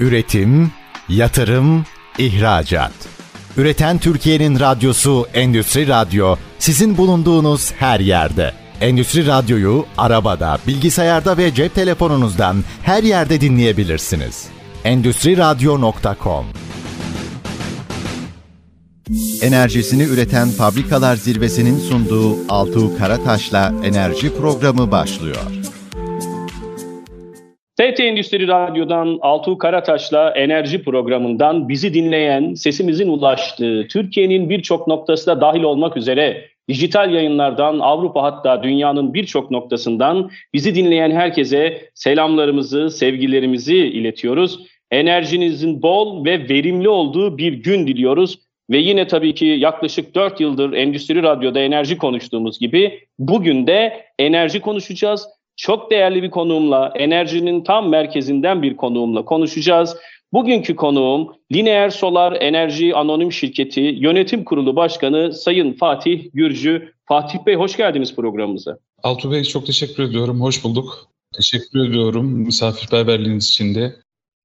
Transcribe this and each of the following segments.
Üretim, yatırım, ihracat. Üreten Türkiye'nin radyosu Endüstri Radyo sizin bulunduğunuz her yerde. Endüstri Radyo'yu arabada, bilgisayarda ve cep telefonunuzdan her yerde dinleyebilirsiniz. Endüstri Radyo.com Enerjisini üreten fabrikalar zirvesinin sunduğu Altuğ Karataş'la enerji programı başlıyor. TT Endüstri Radyo'dan Altuğ Karataş'la enerji programından bizi dinleyen, sesimizin ulaştığı, Türkiye'nin birçok noktasında dahil olmak üzere dijital yayınlardan Avrupa hatta dünyanın birçok noktasından bizi dinleyen herkese selamlarımızı, sevgilerimizi iletiyoruz. Enerjinizin bol ve verimli olduğu bir gün diliyoruz. Ve yine tabii ki yaklaşık 4 yıldır Endüstri Radyo'da enerji konuştuğumuz gibi bugün de enerji konuşacağız. Çok değerli bir konuğumla, enerjinin tam merkezinden bir konuğumla konuşacağız. Bugünkü konuğum Lineer Solar Enerji Anonim Şirketi Yönetim Kurulu Başkanı Sayın Fatih Gürcü. Fatih Bey hoş geldiniz programımıza. Altuğ Bey çok teşekkür ediyorum. Hoş bulduk. Teşekkür ediyorum misafirperverliğiniz için de.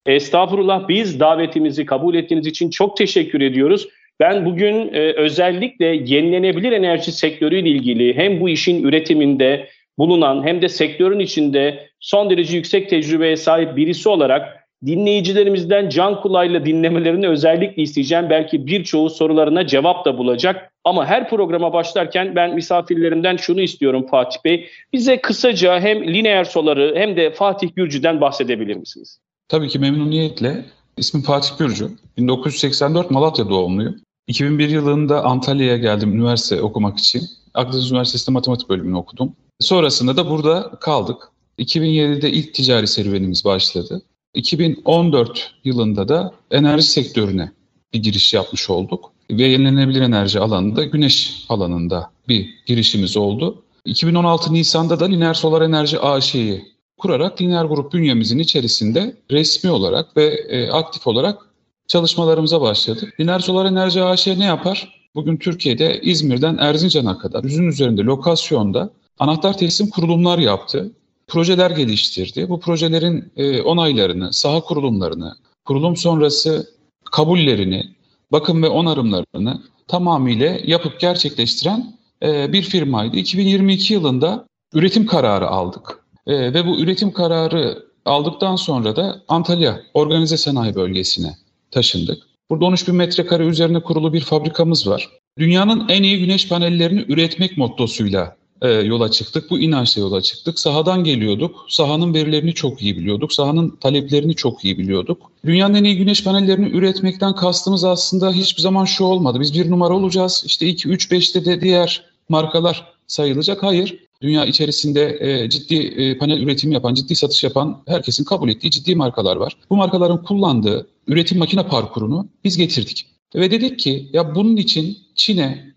Estağfurullah biz davetimizi kabul ettiğiniz için çok teşekkür ediyoruz. Ben bugün e, özellikle yenilenebilir enerji sektörüyle ilgili hem bu işin üretiminde bulunan hem de sektörün içinde son derece yüksek tecrübeye sahip birisi olarak dinleyicilerimizden can kulağıyla dinlemelerini özellikle isteyeceğim. Belki birçoğu sorularına cevap da bulacak. Ama her programa başlarken ben misafirlerimden şunu istiyorum Fatih Bey. Bize kısaca hem lineer soları hem de Fatih Gürcü'den bahsedebilir misiniz? Tabii ki memnuniyetle. İsmim Fatih Gürcü. 1984 Malatya doğumluyum. 2001 yılında Antalya'ya geldim üniversite okumak için. Akdeniz Üniversitesi'nde matematik bölümünü okudum. Sonrasında da burada kaldık. 2007'de ilk ticari serüvenimiz başladı. 2014 yılında da enerji sektörüne bir giriş yapmış olduk. Ve yenilenebilir enerji alanında, güneş alanında bir girişimiz oldu. 2016 Nisan'da da Lineer Solar Enerji AŞ'yi kurarak Lineer Grup bünyemizin içerisinde resmi olarak ve e, aktif olarak çalışmalarımıza başladık. Lineer Solar Enerji AŞ ne yapar? Bugün Türkiye'de İzmir'den Erzincan'a kadar yüzün üzerinde lokasyonda anahtar teslim kurulumlar yaptı. Projeler geliştirdi. Bu projelerin e, onaylarını, saha kurulumlarını, kurulum sonrası kabullerini, bakım ve onarımlarını tamamıyla yapıp gerçekleştiren e, bir firmaydı. 2022 yılında üretim kararı aldık. E, ve bu üretim kararı aldıktan sonra da Antalya Organize Sanayi Bölgesi'ne taşındık. Burada 13 bin metrekare üzerine kurulu bir fabrikamız var. Dünyanın en iyi güneş panellerini üretmek mottosuyla e, yola çıktık. Bu inançla yola çıktık. Sahadan geliyorduk. Sahanın verilerini çok iyi biliyorduk. Sahanın taleplerini çok iyi biliyorduk. Dünyanın en iyi güneş panellerini üretmekten kastımız aslında hiçbir zaman şu olmadı. Biz bir numara olacağız. İşte 2, 3, 5'te de diğer markalar sayılacak. Hayır. Dünya içerisinde e, ciddi e, panel üretimi yapan, ciddi satış yapan herkesin kabul ettiği ciddi markalar var. Bu markaların kullandığı üretim makine parkurunu biz getirdik. Ve dedik ki ya bunun için Çin'e,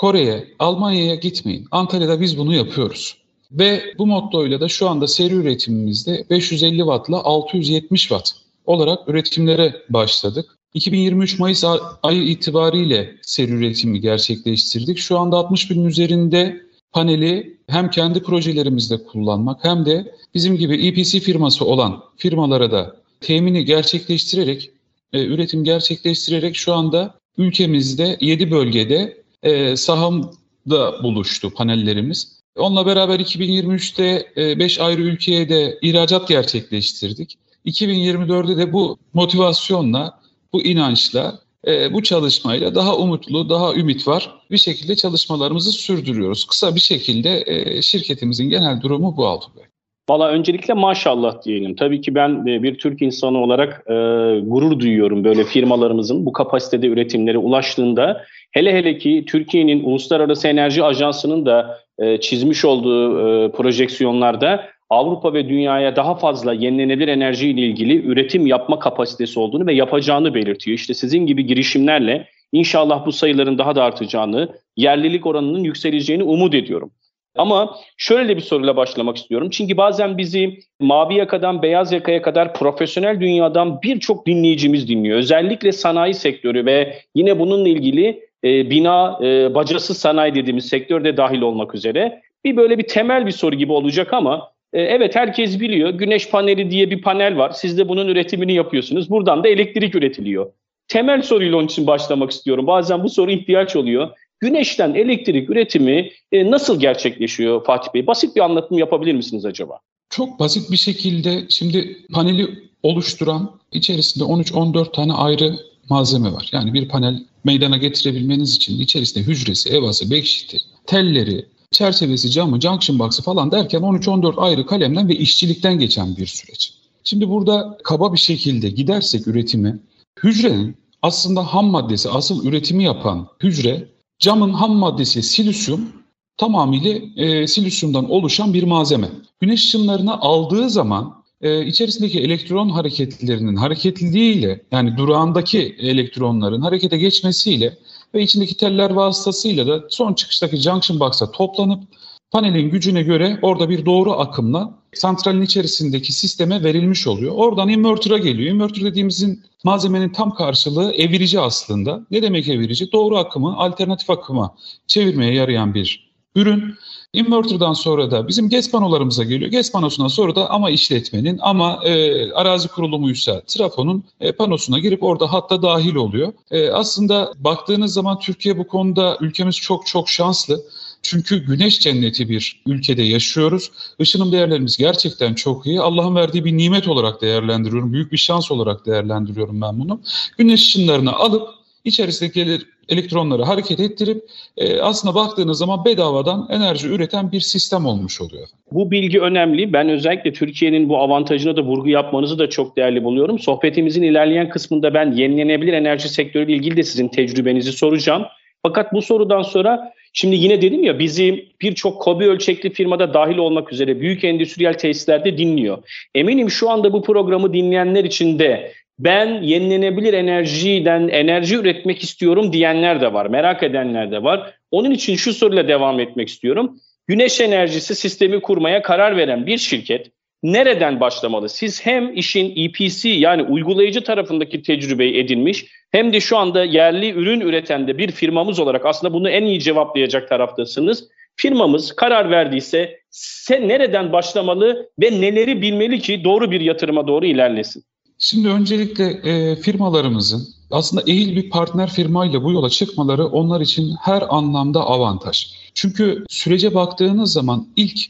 Kore'ye, Almanya'ya gitmeyin. Antalya'da biz bunu yapıyoruz. Ve bu mottoyla da şu anda seri üretimimizde 550 wattla 670 watt olarak üretimlere başladık. 2023 Mayıs ayı itibariyle seri üretimi gerçekleştirdik. Şu anda 60 bin üzerinde paneli hem kendi projelerimizde kullanmak hem de bizim gibi EPC firması olan firmalara da temini gerçekleştirerek, e, üretim gerçekleştirerek şu anda ülkemizde 7 bölgede e, sahamda buluştu panellerimiz. Onunla beraber 2023'te 5 e, ayrı ülkeye de ihracat gerçekleştirdik. 2024'de de bu motivasyonla, bu inançla e, bu çalışmayla daha umutlu, daha ümit var bir şekilde çalışmalarımızı sürdürüyoruz. Kısa bir şekilde e, şirketimizin genel durumu bu Altun Bey. Valla öncelikle maşallah diyelim. Tabii ki ben e, bir Türk insanı olarak e, gurur duyuyorum böyle firmalarımızın bu kapasitede üretimlere ulaştığında. Hele hele ki Türkiye'nin Uluslararası Enerji Ajansı'nın da e, çizmiş olduğu e, projeksiyonlarda Avrupa ve dünyaya daha fazla yenilenebilir enerji ile ilgili üretim yapma kapasitesi olduğunu ve yapacağını belirtiyor. İşte sizin gibi girişimlerle inşallah bu sayıların daha da artacağını, yerlilik oranının yükseleceğini umut ediyorum. Ama şöyle bir soruyla başlamak istiyorum. Çünkü bazen bizi mavi yakadan beyaz yakaya kadar profesyonel dünyadan birçok dinleyicimiz dinliyor. Özellikle sanayi sektörü ve yine bununla ilgili e, bina, e, bacasız sanayi dediğimiz sektörde dahil olmak üzere. Bir böyle bir temel bir soru gibi olacak ama E, evet herkes biliyor. Güneş paneli diye bir panel var. Siz de bunun üretimini yapıyorsunuz. Buradan da elektrik üretiliyor. Temel soruyla onun için başlamak istiyorum. Bazen bu soru ihtiyaç oluyor. Güneşten elektrik üretimi e, nasıl gerçekleşiyor Fatih Bey? Basit bir anlatım yapabilir misiniz acaba? Çok basit bir şekilde şimdi paneli oluşturan içerisinde 13-14 tane ayrı malzeme var. Yani bir panel meydana getirebilmeniz için içerisinde hücresi, evası, bekşiti, telleri, çerçevesi, camı, junction box'ı falan derken 13-14 ayrı kalemden ve işçilikten geçen bir süreç. Şimdi burada kaba bir şekilde gidersek üretimi, hücrenin aslında ham maddesi, asıl üretimi yapan hücre, camın ham maddesi silisyum, tamamıyla e, silisyumdan oluşan bir malzeme. Güneş ışınlarını aldığı zaman e, içerisindeki elektron hareketlerinin hareketliliğiyle yani durağındaki elektronların harekete geçmesiyle ve içindeki teller vasıtasıyla da son çıkıştaki junction box'a toplanıp panelin gücüne göre orada bir doğru akımla santralin içerisindeki sisteme verilmiş oluyor. Oradan inverter'a geliyor. Inverter dediğimizin malzemenin tam karşılığı evirici aslında. Ne demek evirici? Doğru akımı alternatif akıma çevirmeye yarayan bir ürün. Inverter'dan sonra da bizim GES panolarımıza geliyor. GES panosuna sonra da ama işletmenin ama e, arazi kurulumuysa trafonun e, panosuna girip orada hatta dahil oluyor. E, aslında baktığınız zaman Türkiye bu konuda ülkemiz çok çok şanslı. Çünkü güneş cenneti bir ülkede yaşıyoruz. Işınım değerlerimiz gerçekten çok iyi. Allah'ın verdiği bir nimet olarak değerlendiriyorum. Büyük bir şans olarak değerlendiriyorum ben bunu. Güneş ışınlarını alıp içerisindeki elektronları hareket ettirip e, aslında baktığınız zaman bedavadan enerji üreten bir sistem olmuş oluyor. Bu bilgi önemli. Ben özellikle Türkiye'nin bu avantajına da vurgu yapmanızı da çok değerli buluyorum. Sohbetimizin ilerleyen kısmında ben yenilenebilir enerji sektörüyle ilgili de sizin tecrübenizi soracağım. Fakat bu sorudan sonra şimdi yine dedim ya bizi birçok kobi ölçekli firmada dahil olmak üzere büyük endüstriyel tesislerde dinliyor. Eminim şu anda bu programı dinleyenler için de ben yenilenebilir enerjiden enerji üretmek istiyorum diyenler de var, merak edenler de var. Onun için şu soruyla devam etmek istiyorum. Güneş enerjisi sistemi kurmaya karar veren bir şirket nereden başlamalı? Siz hem işin EPC yani uygulayıcı tarafındaki tecrübeyi edinmiş hem de şu anda yerli ürün üreten de bir firmamız olarak aslında bunu en iyi cevaplayacak taraftasınız. Firmamız karar verdiyse sen nereden başlamalı ve neleri bilmeli ki doğru bir yatırıma doğru ilerlesin? Şimdi öncelikle e, firmalarımızın aslında ehil bir partner firmayla bu yola çıkmaları onlar için her anlamda avantaj. Çünkü sürece baktığınız zaman ilk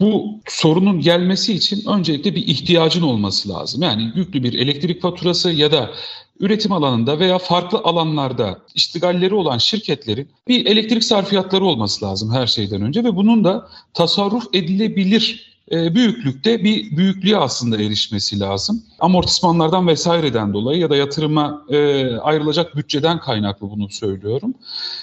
bu sorunun gelmesi için öncelikle bir ihtiyacın olması lazım. Yani yüklü bir elektrik faturası ya da üretim alanında veya farklı alanlarda iştigalleri olan şirketlerin bir elektrik sarfiyatları olması lazım her şeyden önce ve bunun da tasarruf edilebilir e, büyüklükte bir büyüklüğe aslında erişmesi lazım. Amortismanlardan vesaireden dolayı ya da yatırıma e, ayrılacak bütçeden kaynaklı bunu söylüyorum.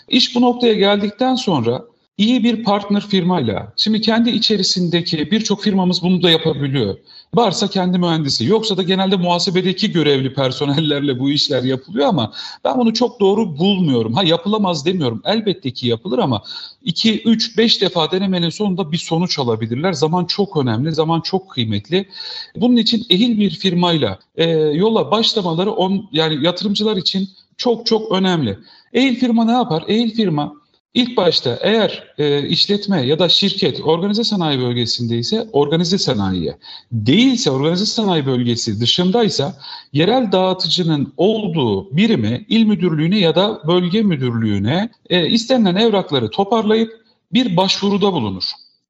İş bu noktaya geldikten sonra iyi bir partner firmayla, şimdi kendi içerisindeki birçok firmamız bunu da yapabiliyor. Varsa kendi mühendisi, yoksa da genelde muhasebedeki görevli personellerle bu işler yapılıyor ama ben bunu çok doğru bulmuyorum. Ha yapılamaz demiyorum. Elbette ki yapılır ama 2, 3, 5 defa denemenin sonunda bir sonuç alabilirler. Zaman çok önemli, zaman çok kıymetli. Bunun için ehil bir firmayla e, yola başlamaları on, yani yatırımcılar için çok çok önemli. Ehil firma ne yapar? Ehil firma İlk başta eğer e, işletme ya da şirket organize sanayi bölgesinde ise organize sanayiye, değilse organize sanayi bölgesi dışındaysa yerel dağıtıcının olduğu birime, il müdürlüğüne ya da bölge müdürlüğüne e, istenilen evrakları toparlayıp bir başvuruda bulunur.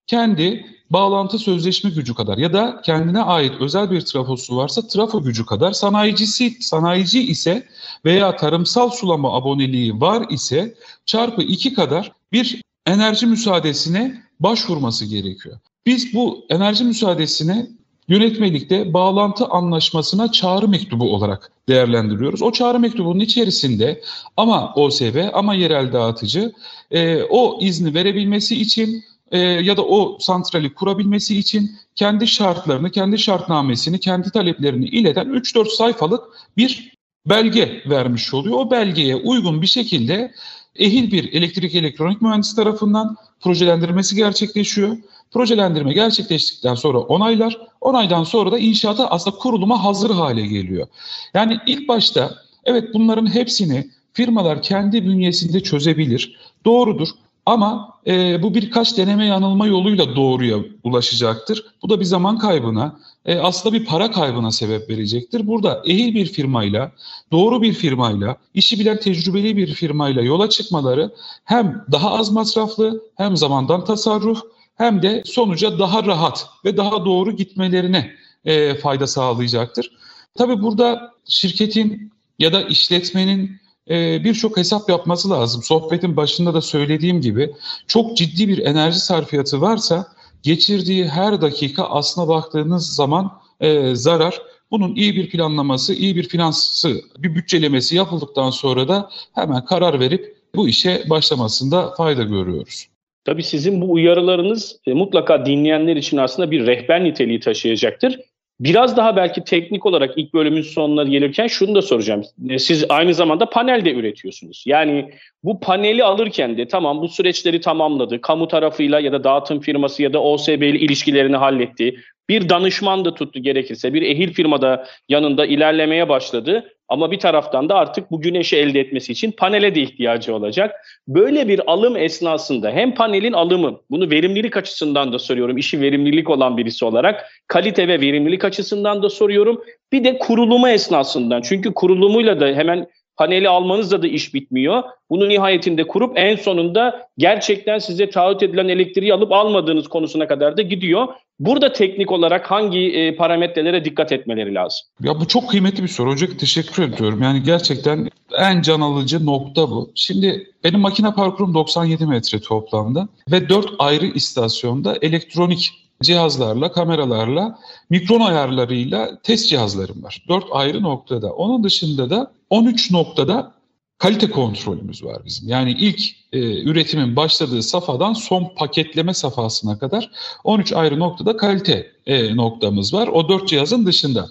Kendi bağlantı sözleşme gücü kadar ya da kendine ait özel bir trafosu varsa trafo gücü kadar sanayicisi sanayici ise veya tarımsal sulama aboneliği var ise çarpı iki kadar bir enerji müsaadesine başvurması gerekiyor. Biz bu enerji müsaadesine yönetmelikte bağlantı anlaşmasına çağrı mektubu olarak değerlendiriyoruz. O çağrı mektubunun içerisinde ama OSB ama yerel dağıtıcı e, o izni verebilmesi için e, ya da o santrali kurabilmesi için kendi şartlarını, kendi şartnamesini, kendi taleplerini ileten 3-4 sayfalık bir belge vermiş oluyor. O belgeye uygun bir şekilde ehil bir elektrik elektronik mühendisi tarafından projelendirmesi gerçekleşiyor. Projelendirme gerçekleştikten sonra onaylar, onaydan sonra da inşaata aslında kuruluma hazır hale geliyor. Yani ilk başta evet bunların hepsini firmalar kendi bünyesinde çözebilir. Doğrudur. Ama e, bu birkaç deneme yanılma yoluyla doğruya ulaşacaktır. Bu da bir zaman kaybına, e, aslında bir para kaybına sebep verecektir. Burada ehil bir firmayla, doğru bir firmayla, işi bilen tecrübeli bir firmayla yola çıkmaları hem daha az masraflı, hem zamandan tasarruf, hem de sonuca daha rahat ve daha doğru gitmelerine e, fayda sağlayacaktır. Tabii burada şirketin ya da işletmenin e, birçok hesap yapması lazım. Sohbetin başında da söylediğim gibi çok ciddi bir enerji sarfiyatı varsa geçirdiği her dakika aslına baktığınız zaman e, zarar. Bunun iyi bir planlaması, iyi bir finansı, bir bütçelemesi yapıldıktan sonra da hemen karar verip bu işe başlamasında fayda görüyoruz. Tabii sizin bu uyarılarınız e, mutlaka dinleyenler için aslında bir rehber niteliği taşıyacaktır. Biraz daha belki teknik olarak ilk bölümün sonuna gelirken şunu da soracağım. E, siz aynı zamanda panel de üretiyorsunuz. Yani bu paneli alırken de tamam bu süreçleri tamamladı. Kamu tarafıyla ya da dağıtım firması ya da OSB ile ilişkilerini halletti. Bir danışman da tuttu gerekirse. Bir ehil firmada yanında ilerlemeye başladı. Ama bir taraftan da artık bu güneşi elde etmesi için panele de ihtiyacı olacak. Böyle bir alım esnasında hem panelin alımı, bunu verimlilik açısından da soruyorum, işi verimlilik olan birisi olarak, kalite ve verimlilik açısından da soruyorum. Bir de kurulumu esnasından. Çünkü kurulumuyla da hemen paneli almanızla da iş bitmiyor. Bunu nihayetinde kurup en sonunda gerçekten size taahhüt edilen elektriği alıp almadığınız konusuna kadar da gidiyor. Burada teknik olarak hangi e, parametrelere dikkat etmeleri lazım? Ya bu çok kıymetli bir soru. Hocam teşekkür ediyorum. Yani gerçekten en can alıcı nokta bu. Şimdi benim makine parkurum 97 metre toplamda ve 4 ayrı istasyonda elektronik cihazlarla, kameralarla, mikron ayarlarıyla test cihazlarım var. 4 ayrı noktada. Onun dışında da 13 noktada kalite kontrolümüz var bizim. Yani ilk e, üretimin başladığı safhadan son paketleme safhasına kadar 13 ayrı noktada kalite e, noktamız var. O 4 cihazın dışında.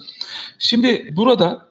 Şimdi burada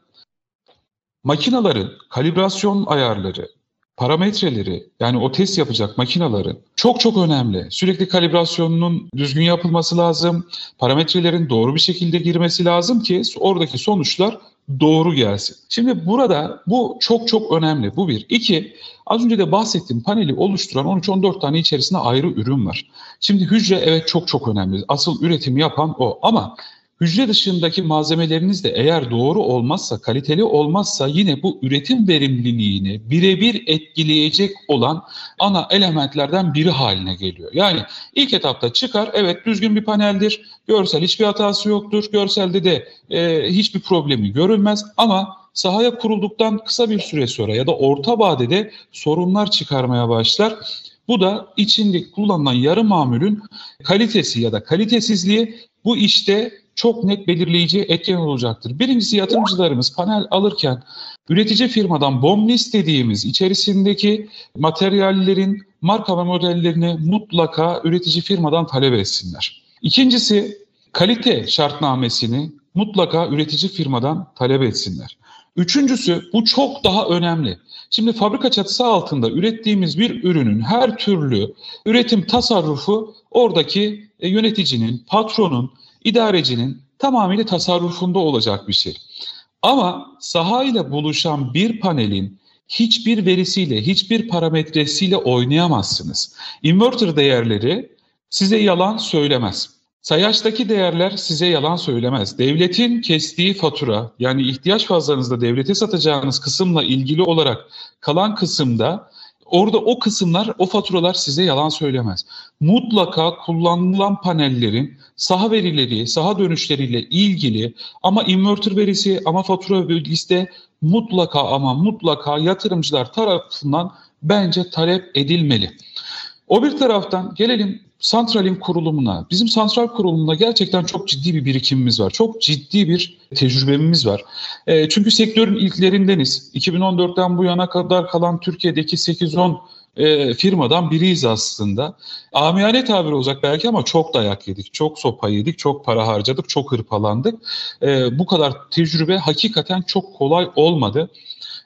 makinaların kalibrasyon ayarları, parametreleri yani o test yapacak makinaların çok çok önemli. Sürekli kalibrasyonunun düzgün yapılması lazım. Parametrelerin doğru bir şekilde girmesi lazım ki oradaki sonuçlar doğru gelsin. Şimdi burada bu çok çok önemli. Bu bir. İki, az önce de bahsettiğim paneli oluşturan 13-14 tane içerisinde ayrı ürün var. Şimdi hücre evet çok çok önemli. Asıl üretim yapan o ama Hücre dışındaki malzemeleriniz de eğer doğru olmazsa, kaliteli olmazsa yine bu üretim verimliliğini birebir etkileyecek olan ana elementlerden biri haline geliyor. Yani ilk etapta çıkar, evet düzgün bir paneldir, görsel hiçbir hatası yoktur, görselde de e, hiçbir problemi görülmez ama sahaya kurulduktan kısa bir süre sonra ya da orta vadede sorunlar çıkarmaya başlar. Bu da içinde kullanılan yarı mamülün kalitesi ya da kalitesizliği bu işte çok net belirleyici etken olacaktır. Birincisi yatırımcılarımız panel alırken üretici firmadan BOM dediğimiz içerisindeki materyallerin marka ve modellerini mutlaka üretici firmadan talep etsinler. İkincisi kalite şartnamesini mutlaka üretici firmadan talep etsinler. Üçüncüsü bu çok daha önemli. Şimdi fabrika çatısı altında ürettiğimiz bir ürünün her türlü üretim tasarrufu oradaki e, yöneticinin, patronun, idarecinin tamamıyla tasarrufunda olacak bir şey. Ama saha ile buluşan bir panelin hiçbir verisiyle, hiçbir parametresiyle oynayamazsınız. Inverter değerleri size yalan söylemez. Sayaçtaki değerler size yalan söylemez. Devletin kestiği fatura yani ihtiyaç fazlanızda devlete satacağınız kısımla ilgili olarak kalan kısımda Orada o kısımlar, o faturalar size yalan söylemez. Mutlaka kullanılan panellerin saha verileri, saha dönüşleriyle ilgili ama inverter verisi ama fatura de mutlaka ama mutlaka yatırımcılar tarafından bence talep edilmeli. O bir taraftan gelelim santralin kurulumuna. Bizim santral kurulumunda gerçekten çok ciddi bir birikimimiz var. Çok ciddi bir tecrübemiz var. E, çünkü sektörün ilklerindeniz. 2014'ten bu yana kadar kalan Türkiye'deki 8-10 e, firmadan biriyiz aslında. Amiyane tabir olacak belki ama çok dayak yedik, çok sopa yedik, çok para harcadık, çok hırpalandık. E, bu kadar tecrübe hakikaten çok kolay olmadı.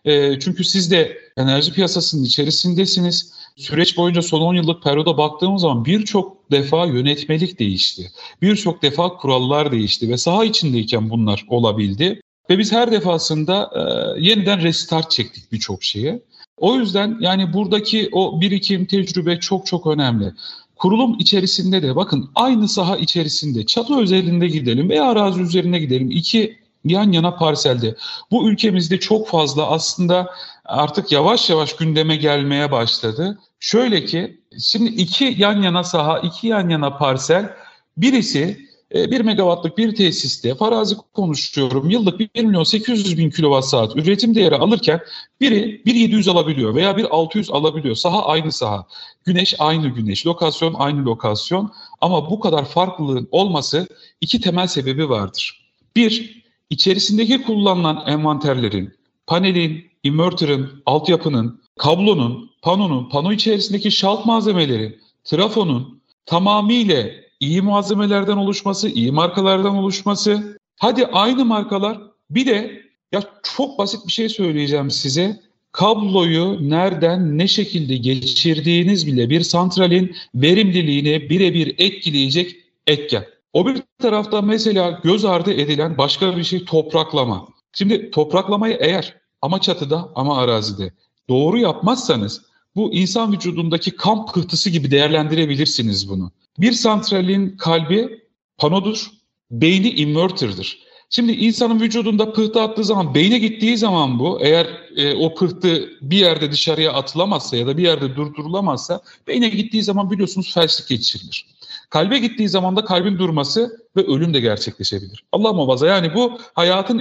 E, çünkü siz de enerji piyasasının içerisindesiniz süreç boyunca son 10 yıllık periyoda baktığımız zaman birçok defa yönetmelik değişti. Birçok defa kurallar değişti ve saha içindeyken bunlar olabildi. Ve biz her defasında e, yeniden restart çektik birçok şeye. O yüzden yani buradaki o birikim, tecrübe çok çok önemli. Kurulum içerisinde de bakın aynı saha içerisinde çatı özelinde gidelim veya arazi üzerine gidelim. İki yan yana parselde. Bu ülkemizde çok fazla aslında artık yavaş yavaş gündeme gelmeye başladı. Şöyle ki şimdi iki yan yana saha, iki yan yana parsel birisi 1 e, megawattlık bir tesiste farazi konuşuyorum yıllık 1 milyon 800 bin kilowatt saat üretim değeri alırken biri 1.700 alabiliyor veya 1.600 alabiliyor. Saha aynı saha. Güneş aynı güneş. Lokasyon aynı lokasyon. Ama bu kadar farklılığın olması iki temel sebebi vardır. Bir, içerisindeki kullanılan envanterlerin, panelin, inverter'ın, altyapının, kablonun, panonun, pano içerisindeki şalt malzemelerin, trafonun tamamıyla iyi malzemelerden oluşması, iyi markalardan oluşması. Hadi aynı markalar bir de ya çok basit bir şey söyleyeceğim size. Kabloyu nereden ne şekilde geçirdiğiniz bile bir santralin verimliliğini birebir etkileyecek etken. O bir tarafta mesela göz ardı edilen başka bir şey topraklama. Şimdi topraklamayı eğer ama çatıda ama arazide doğru yapmazsanız bu insan vücudundaki kamp pıhtısı gibi değerlendirebilirsiniz bunu. Bir santralin kalbi panodur, beyni inverter'dır. Şimdi insanın vücudunda pıhtı attığı zaman, beyne gittiği zaman bu, eğer e, o pıhtı bir yerde dışarıya atılamazsa ya da bir yerde durdurulamazsa, beyne gittiği zaman biliyorsunuz felçlik geçirilir. Kalbe gittiği zaman da kalbin durması ve ölüm de gerçekleşebilir. Allah muhafaza yani bu hayatın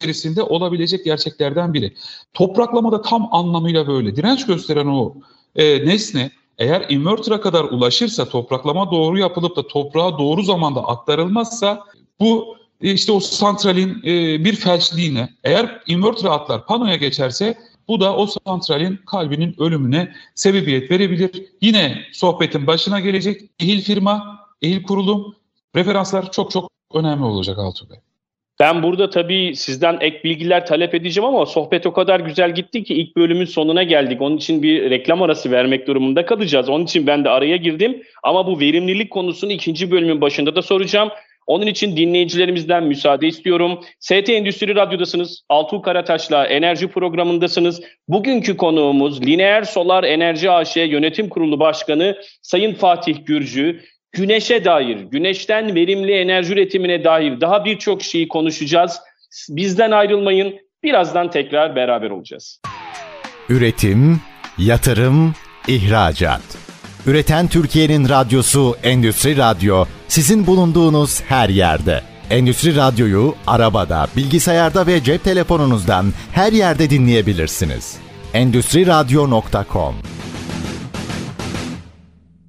içerisinde olabilecek gerçeklerden biri. Topraklama da tam anlamıyla böyle. Direnç gösteren o e, nesne eğer inverter'a kadar ulaşırsa, topraklama doğru yapılıp da toprağa doğru zamanda aktarılmazsa bu e, işte o santralin e, bir felçliğine, eğer inverter'a atlar panoya geçerse bu da o santralin kalbinin ölümüne sebebiyet verebilir. Yine sohbetin başına gelecek ehil firma, ehil kurulum, referanslar çok çok önemli olacak Altuğ Bey. Ben burada tabii sizden ek bilgiler talep edeceğim ama sohbet o kadar güzel gitti ki ilk bölümün sonuna geldik. Onun için bir reklam arası vermek durumunda kalacağız. Onun için ben de araya girdim. Ama bu verimlilik konusunu ikinci bölümün başında da soracağım. Onun için dinleyicilerimizden müsaade istiyorum. ST Endüstri Radyo'dasınız. Altuğ Karataş'la enerji programındasınız. Bugünkü konuğumuz Lineer Solar Enerji AŞ Yönetim Kurulu Başkanı Sayın Fatih Gürcü güneşe dair, güneşten verimli enerji üretimine dair daha birçok şeyi konuşacağız. Bizden ayrılmayın. Birazdan tekrar beraber olacağız. Üretim, yatırım, ihracat. Üreten Türkiye'nin radyosu Endüstri Radyo sizin bulunduğunuz her yerde. Endüstri Radyo'yu arabada, bilgisayarda ve cep telefonunuzdan her yerde dinleyebilirsiniz. Endüstri Radyo.com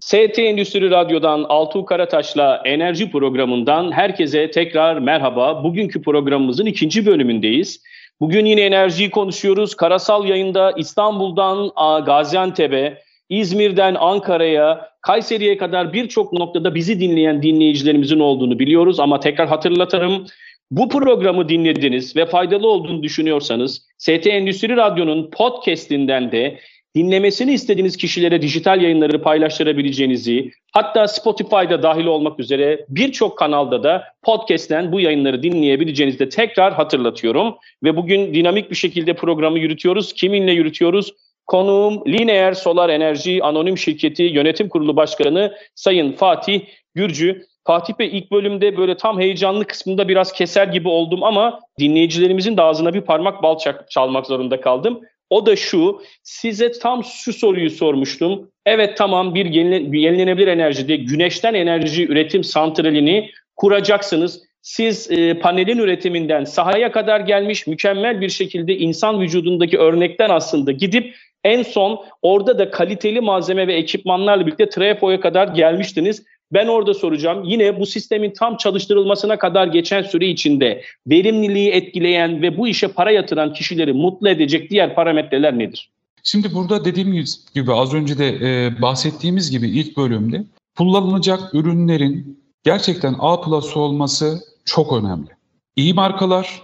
ST Endüstri Radyo'dan Altuğ Karataş'la enerji programından herkese tekrar merhaba. Bugünkü programımızın ikinci bölümündeyiz. Bugün yine enerjiyi konuşuyoruz. Karasal yayında İstanbul'dan Gaziantep'e, İzmir'den Ankara'ya, Kayseri'ye kadar birçok noktada bizi dinleyen dinleyicilerimizin olduğunu biliyoruz. Ama tekrar hatırlatırım. Bu programı dinlediniz ve faydalı olduğunu düşünüyorsanız ST Endüstri Radyo'nun podcast'inden de dinlemesini istediğiniz kişilere dijital yayınları paylaştırabileceğinizi, hatta Spotify'da dahil olmak üzere birçok kanalda da podcast'ten bu yayınları dinleyebileceğinizi de tekrar hatırlatıyorum. Ve bugün dinamik bir şekilde programı yürütüyoruz. Kiminle yürütüyoruz? Konuğum Lineer Solar Enerji Anonim Şirketi Yönetim Kurulu Başkanı Sayın Fatih Gürcü. Fatih Bey ilk bölümde böyle tam heyecanlı kısmında biraz keser gibi oldum ama dinleyicilerimizin de ağzına bir parmak bal çalmak zorunda kaldım. O da şu, size tam şu soruyu sormuştum. Evet tamam bir yenilenebilir enerjide güneşten enerji üretim santralini kuracaksınız. Siz e, panelin üretiminden sahaya kadar gelmiş mükemmel bir şekilde insan vücudundaki örnekten aslında gidip en son orada da kaliteli malzeme ve ekipmanlarla birlikte Trefo'ya kadar gelmiştiniz. Ben orada soracağım. Yine bu sistemin tam çalıştırılmasına kadar geçen süre içinde verimliliği etkileyen ve bu işe para yatıran kişileri mutlu edecek diğer parametreler nedir? Şimdi burada dediğim gibi az önce de e, bahsettiğimiz gibi ilk bölümde kullanılacak ürünlerin gerçekten A plus olması çok önemli. İyi markalar,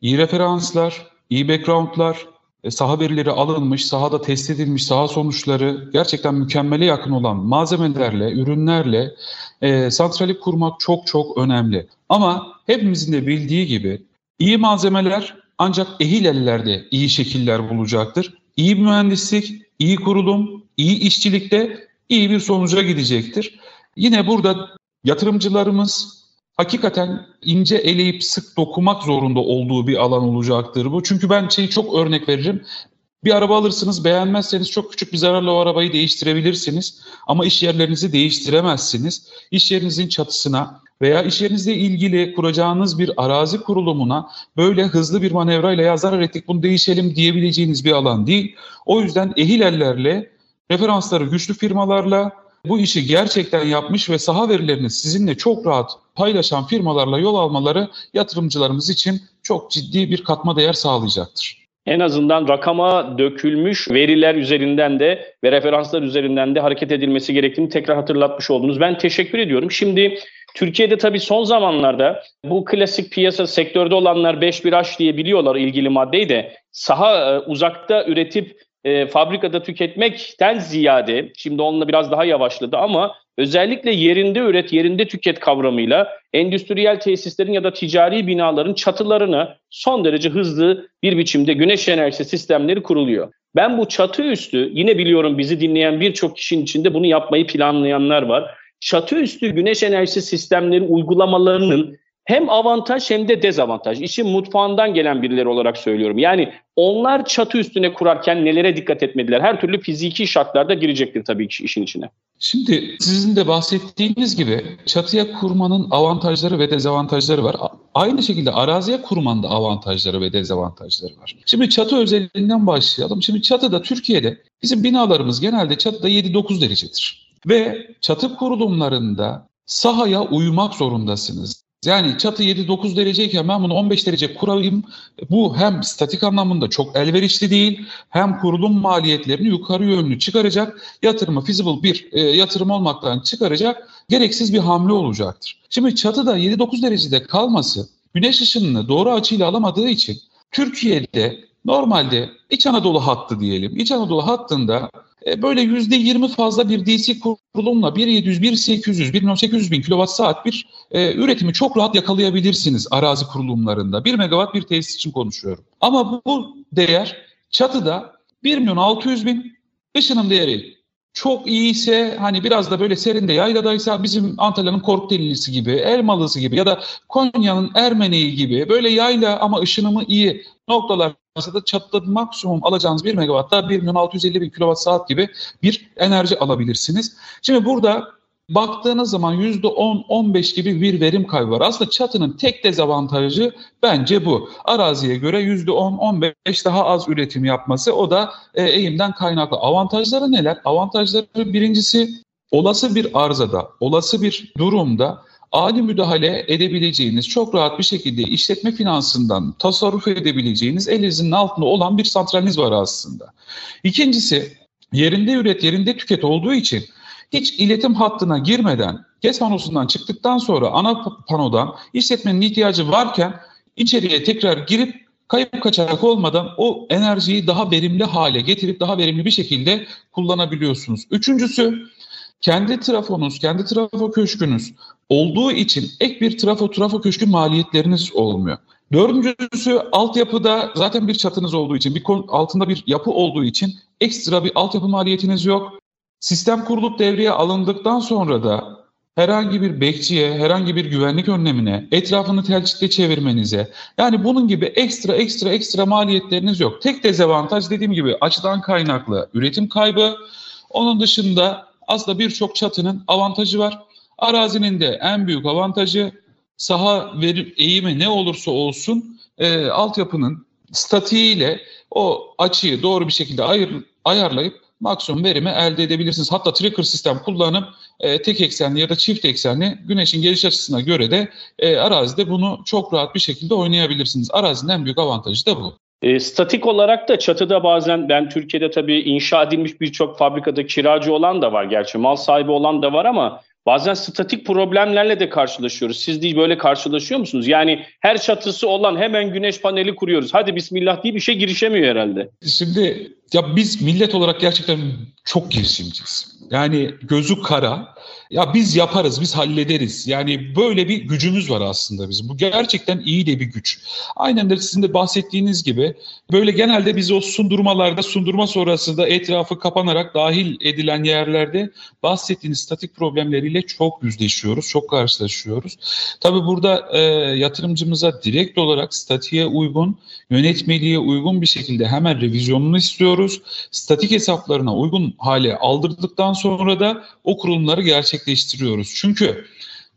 iyi referanslar, iyi backgroundlar, saha verileri alınmış, sahada test edilmiş, saha sonuçları gerçekten mükemmele yakın olan malzemelerle, ürünlerle e, santrali kurmak çok çok önemli. Ama hepimizin de bildiği gibi iyi malzemeler ancak ehil ellerde iyi şekiller bulacaktır. iyi mühendislik, iyi kurulum, iyi işçilikte iyi bir sonuca gidecektir. Yine burada yatırımcılarımız hakikaten ince eleyip sık dokumak zorunda olduğu bir alan olacaktır bu. Çünkü ben şeyi çok örnek veririm. Bir araba alırsınız beğenmezseniz çok küçük bir zararla o arabayı değiştirebilirsiniz. Ama iş yerlerinizi değiştiremezsiniz. İş yerinizin çatısına veya iş yerinizle ilgili kuracağınız bir arazi kurulumuna böyle hızlı bir manevrayla ya zarar ettik bunu değişelim diyebileceğiniz bir alan değil. O yüzden ehil ellerle, referansları güçlü firmalarla bu işi gerçekten yapmış ve saha verilerini sizinle çok rahat paylaşan firmalarla yol almaları yatırımcılarımız için çok ciddi bir katma değer sağlayacaktır en azından rakama dökülmüş veriler üzerinden de ve referanslar üzerinden de hareket edilmesi gerektiğini tekrar hatırlatmış oldunuz. Ben teşekkür ediyorum. Şimdi Türkiye'de tabii son zamanlarda bu klasik piyasa sektörde olanlar 5-1H diye biliyorlar ilgili maddeyi de saha e, uzakta üretip e, fabrikada tüketmekten ziyade şimdi onunla biraz daha yavaşladı ama özellikle yerinde üret, yerinde tüket kavramıyla endüstriyel tesislerin ya da ticari binaların çatılarına son derece hızlı bir biçimde güneş enerjisi sistemleri kuruluyor. Ben bu çatı üstü yine biliyorum bizi dinleyen birçok kişinin içinde bunu yapmayı planlayanlar var. Çatı üstü güneş enerjisi sistemleri uygulamalarının hem avantaj hem de dezavantaj. İşin mutfağından gelen birileri olarak söylüyorum. Yani onlar çatı üstüne kurarken nelere dikkat etmediler? Her türlü fiziki şartlarda girecektir tabii ki işin içine. Şimdi sizin de bahsettiğiniz gibi çatıya kurmanın avantajları ve dezavantajları var. Aynı şekilde araziye kurmanın da avantajları ve dezavantajları var. Şimdi çatı özelliğinden başlayalım. Şimdi çatıda Türkiye'de bizim binalarımız genelde çatıda 7-9 derecedir. Ve çatı kurulumlarında sahaya uymak zorundasınız. Yani çatı 7-9 dereceyken ben bunu 15 derece kurayım. Bu hem statik anlamında çok elverişli değil hem kurulum maliyetlerini yukarı yönlü çıkaracak yatırımı feasible bir e, yatırım olmaktan çıkaracak gereksiz bir hamle olacaktır. Şimdi çatıda 7-9 derecede kalması güneş ışınını doğru açıyla alamadığı için Türkiye'de normalde İç Anadolu hattı diyelim. İç Anadolu hattında böyle yüzde yirmi fazla bir DC kurulumla 1700, 1800, 1800 bin kilowatt saat bir e, üretimi çok rahat yakalayabilirsiniz arazi kurulumlarında. 1 megawatt bir tesis için konuşuyorum. Ama bu değer çatıda 1 milyon 600 bin ışınım değeri çok iyiyse hani biraz da böyle serinde yayladaysa bizim Antalya'nın Korkutellisi gibi, Elmalısı gibi ya da Konya'nın Ermeneği gibi böyle yayla ama ışınımı iyi noktalar da çatıda maksimum alacağınız 1 megawatta 1 milyon 650 bin kilowatt saat gibi bir enerji alabilirsiniz. Şimdi burada baktığınız zaman %10-15 gibi bir verim kaybı var. Aslında çatının tek dezavantajı bence bu. Araziye göre %10-15 daha az üretim yapması o da e, eğimden kaynaklı. Avantajları neler? Avantajları birincisi olası bir arzada, olası bir durumda ani müdahale edebileceğiniz, çok rahat bir şekilde işletme finansından tasarruf edebileceğiniz elinizin altında olan bir santraliniz var aslında. İkincisi yerinde üret, yerinde tüket olduğu için hiç iletim hattına girmeden GES panosundan çıktıktan sonra ana panodan işletmenin ihtiyacı varken içeriye tekrar girip kayıp kaçak olmadan o enerjiyi daha verimli hale getirip daha verimli bir şekilde kullanabiliyorsunuz. Üçüncüsü kendi trafonuz, kendi trafo köşkünüz olduğu için ek bir trafo trafo köşkü maliyetleriniz olmuyor. Dördüncüsü altyapıda zaten bir çatınız olduğu için, bir altında bir yapı olduğu için ekstra bir altyapı maliyetiniz yok. Sistem kurulup devreye alındıktan sonra da herhangi bir bekçiye, herhangi bir güvenlik önlemine, etrafını telçitle çevirmenize, yani bunun gibi ekstra ekstra ekstra maliyetleriniz yok. Tek dezavantaj dediğim gibi açıdan kaynaklı üretim kaybı. Onun dışında aslında birçok çatının avantajı var. Arazinin de en büyük avantajı saha verim eğimi ne olursa olsun e, altyapının statiğiyle o açıyı doğru bir şekilde ayır, ayarlayıp maksimum verimi elde edebilirsiniz. Hatta tracker sistem kullanıp e, tek eksenli ya da çift eksenli güneşin geliş açısına göre de e, arazide bunu çok rahat bir şekilde oynayabilirsiniz. Arazinin en büyük avantajı da bu. E, statik olarak da çatıda bazen ben Türkiye'de tabii inşa edilmiş birçok fabrikada kiracı olan da var gerçi mal sahibi olan da var ama bazen statik problemlerle de karşılaşıyoruz. Siz de böyle karşılaşıyor musunuz? Yani her çatısı olan hemen güneş paneli kuruyoruz. Hadi bismillah diye bir şey girişemiyor herhalde. Şimdi Ya biz millet olarak gerçekten çok girişimciyiz. Yani gözü kara. Ya biz yaparız, biz hallederiz. Yani böyle bir gücümüz var aslında bizim. Bu gerçekten iyi de bir güç. Aynen de sizin de bahsettiğiniz gibi böyle genelde biz o sundurmalarda, sundurma sonrasında etrafı kapanarak dahil edilen yerlerde bahsettiğiniz statik problemleriyle çok yüzleşiyoruz, çok karşılaşıyoruz. Tabii burada e, yatırımcımıza direkt olarak statiğe uygun, yönetmeliğe uygun bir şekilde hemen revizyonunu istiyoruz. Statik hesaplarına uygun hale aldırdıktan sonra da o kurulumları gerçekleştiriyoruz. Çünkü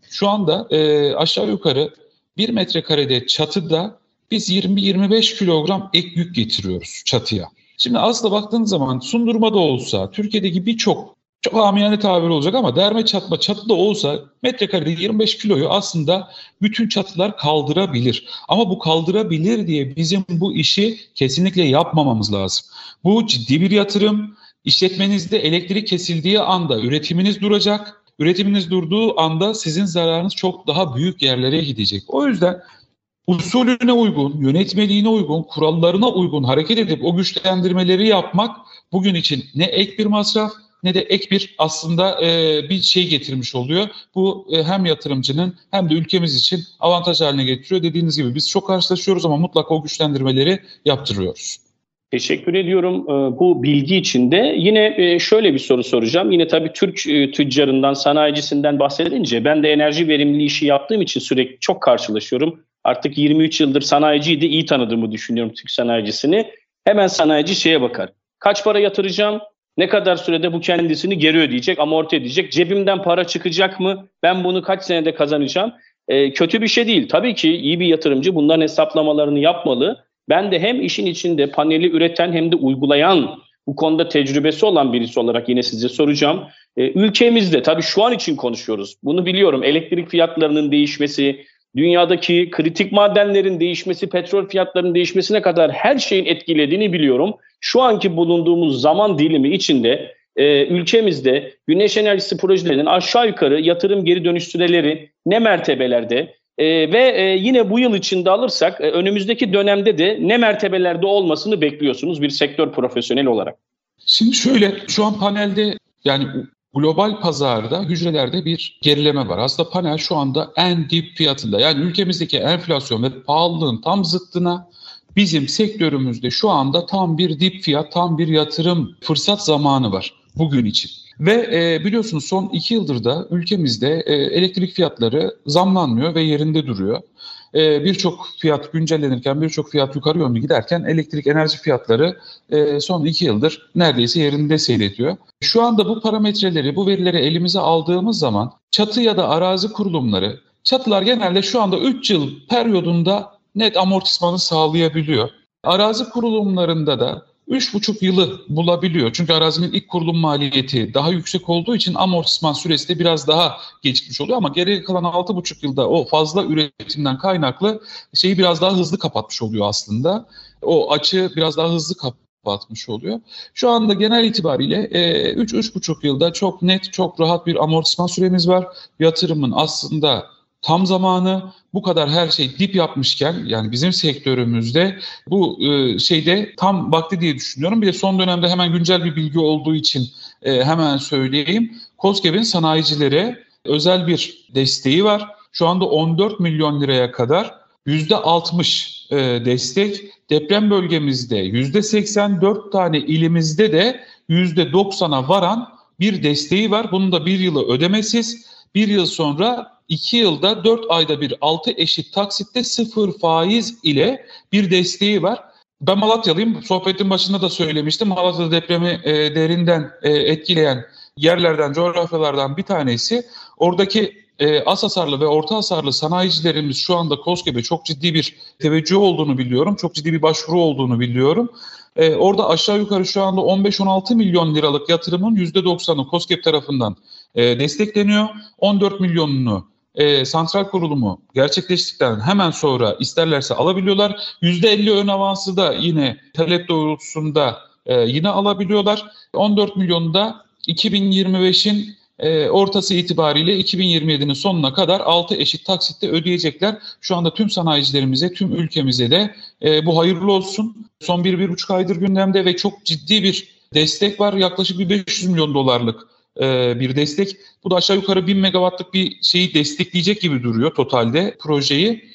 şu anda e, aşağı yukarı bir metrekarede çatıda biz 20-25 kilogram ek yük getiriyoruz çatıya. Şimdi aslında baktığınız zaman sundurma da olsa, Türkiye'deki birçok çok amiyane tabir olacak ama derme çatma çatı da olsa metrekarede 25 kiloyu aslında bütün çatılar kaldırabilir. Ama bu kaldırabilir diye bizim bu işi kesinlikle yapmamamız lazım. Bu ciddi bir yatırım. İşletmenizde elektrik kesildiği anda üretiminiz duracak. Üretiminiz durduğu anda sizin zararınız çok daha büyük yerlere gidecek. O yüzden usulüne uygun, yönetmeliğine uygun, kurallarına uygun hareket edip o güçlendirmeleri yapmak bugün için ne ek bir masraf ne de ek bir aslında e, bir şey getirmiş oluyor. Bu e, hem yatırımcının hem de ülkemiz için avantaj haline getiriyor. Dediğiniz gibi biz çok karşılaşıyoruz ama mutlaka o güçlendirmeleri yaptırıyoruz. Teşekkür ediyorum e, bu bilgi için de. Yine e, şöyle bir soru soracağım. Yine tabii Türk e, tüccarından, sanayicisinden bahsedince ben de enerji verimli işi yaptığım için sürekli çok karşılaşıyorum. Artık 23 yıldır sanayiciyi de iyi tanıdığımı düşünüyorum Türk sanayicisini. Hemen sanayici şeye bakar. Kaç para yatıracağım? Ne kadar sürede bu kendisini geri ödeyecek, amorti edecek? Cebimden para çıkacak mı? Ben bunu kaç senede kazanacağım? E, kötü bir şey değil. Tabii ki iyi bir yatırımcı bunların hesaplamalarını yapmalı. Ben de hem işin içinde paneli üreten hem de uygulayan bu konuda tecrübesi olan birisi olarak yine size soracağım. E, ülkemizde tabii şu an için konuşuyoruz. Bunu biliyorum. Elektrik fiyatlarının değişmesi, dünyadaki kritik madenlerin değişmesi, petrol fiyatlarının değişmesine kadar her şeyin etkilediğini biliyorum. Şu anki bulunduğumuz zaman dilimi içinde e, ülkemizde güneş enerjisi projelerinin aşağı yukarı yatırım geri dönüş süreleri ne mertebelerde e, ve e, yine bu yıl içinde alırsak e, önümüzdeki dönemde de ne mertebelerde olmasını bekliyorsunuz bir sektör profesyoneli olarak? Şimdi şöyle şu an panelde yani global pazarda hücrelerde bir gerileme var. Aslında panel şu anda en dip fiyatında. Yani ülkemizdeki enflasyon ve pahalılığın tam zıttına bizim sektörümüzde şu anda tam bir dip fiyat, tam bir yatırım fırsat zamanı var bugün için. Ve e, biliyorsunuz son iki yıldır da ülkemizde e, elektrik fiyatları zamlanmıyor ve yerinde duruyor. E, birçok fiyat güncellenirken, birçok fiyat yukarı yönlü giderken elektrik enerji fiyatları e, son iki yıldır neredeyse yerinde seyrediyor. Şu anda bu parametreleri, bu verileri elimize aldığımız zaman çatı ya da arazi kurulumları, çatılar genelde şu anda 3 yıl periyodunda net amortismanı sağlayabiliyor. Arazi kurulumlarında da 3,5 yılı bulabiliyor. Çünkü arazinin ilk kurulum maliyeti daha yüksek olduğu için amortisman süresi de biraz daha gecikmiş oluyor. Ama geri kalan 6,5 yılda o fazla üretimden kaynaklı şeyi biraz daha hızlı kapatmış oluyor aslında. O açı biraz daha hızlı kapatmış oluyor. Şu anda genel itibariyle 3-3,5 yılda çok net, çok rahat bir amortisman süremiz var. Yatırımın aslında tam zamanı bu kadar her şey dip yapmışken yani bizim sektörümüzde bu e, şeyde tam vakti diye düşünüyorum. Bir de son dönemde hemen güncel bir bilgi olduğu için e, hemen söyleyeyim. COSGAP'in sanayicilere özel bir desteği var. Şu anda 14 milyon liraya kadar %60 e, destek. Deprem bölgemizde %84 tane ilimizde de %90'a varan bir desteği var. Bunun da bir yılı ödemesiz. Bir yıl sonra 2 yılda 4 ayda bir 6 eşit taksitte sıfır faiz ile bir desteği var. Ben Malatyalıyım. Sohbetin başında da söylemiştim. Malatya'da depremi e, derinden e, etkileyen yerlerden, coğrafyalardan bir tanesi. Oradaki e, az hasarlı ve orta hasarlı sanayicilerimiz şu anda KOSGEB'e çok ciddi bir teveccüh olduğunu biliyorum. Çok ciddi bir başvuru olduğunu biliyorum. E, orada aşağı yukarı şu anda 15-16 milyon liralık yatırımın %90'ı KOSGEB tarafından e, destekleniyor. 14 milyonunu e, santral kurulumu gerçekleştikten hemen sonra isterlerse alabiliyorlar. %50 ön avansı da yine talep doğrultusunda e, yine alabiliyorlar. 14 milyonu da 2025'in e, ortası itibariyle 2027'nin sonuna kadar 6 eşit taksitte ödeyecekler. Şu anda tüm sanayicilerimize, tüm ülkemize de e, bu hayırlı olsun. son bir, bir buçuk aydır gündemde ve çok ciddi bir destek var. Yaklaşık bir 500 milyon dolarlık e, bir destek. Bu da aşağı yukarı 1000 megawattlık bir şeyi destekleyecek gibi duruyor totalde projeyi.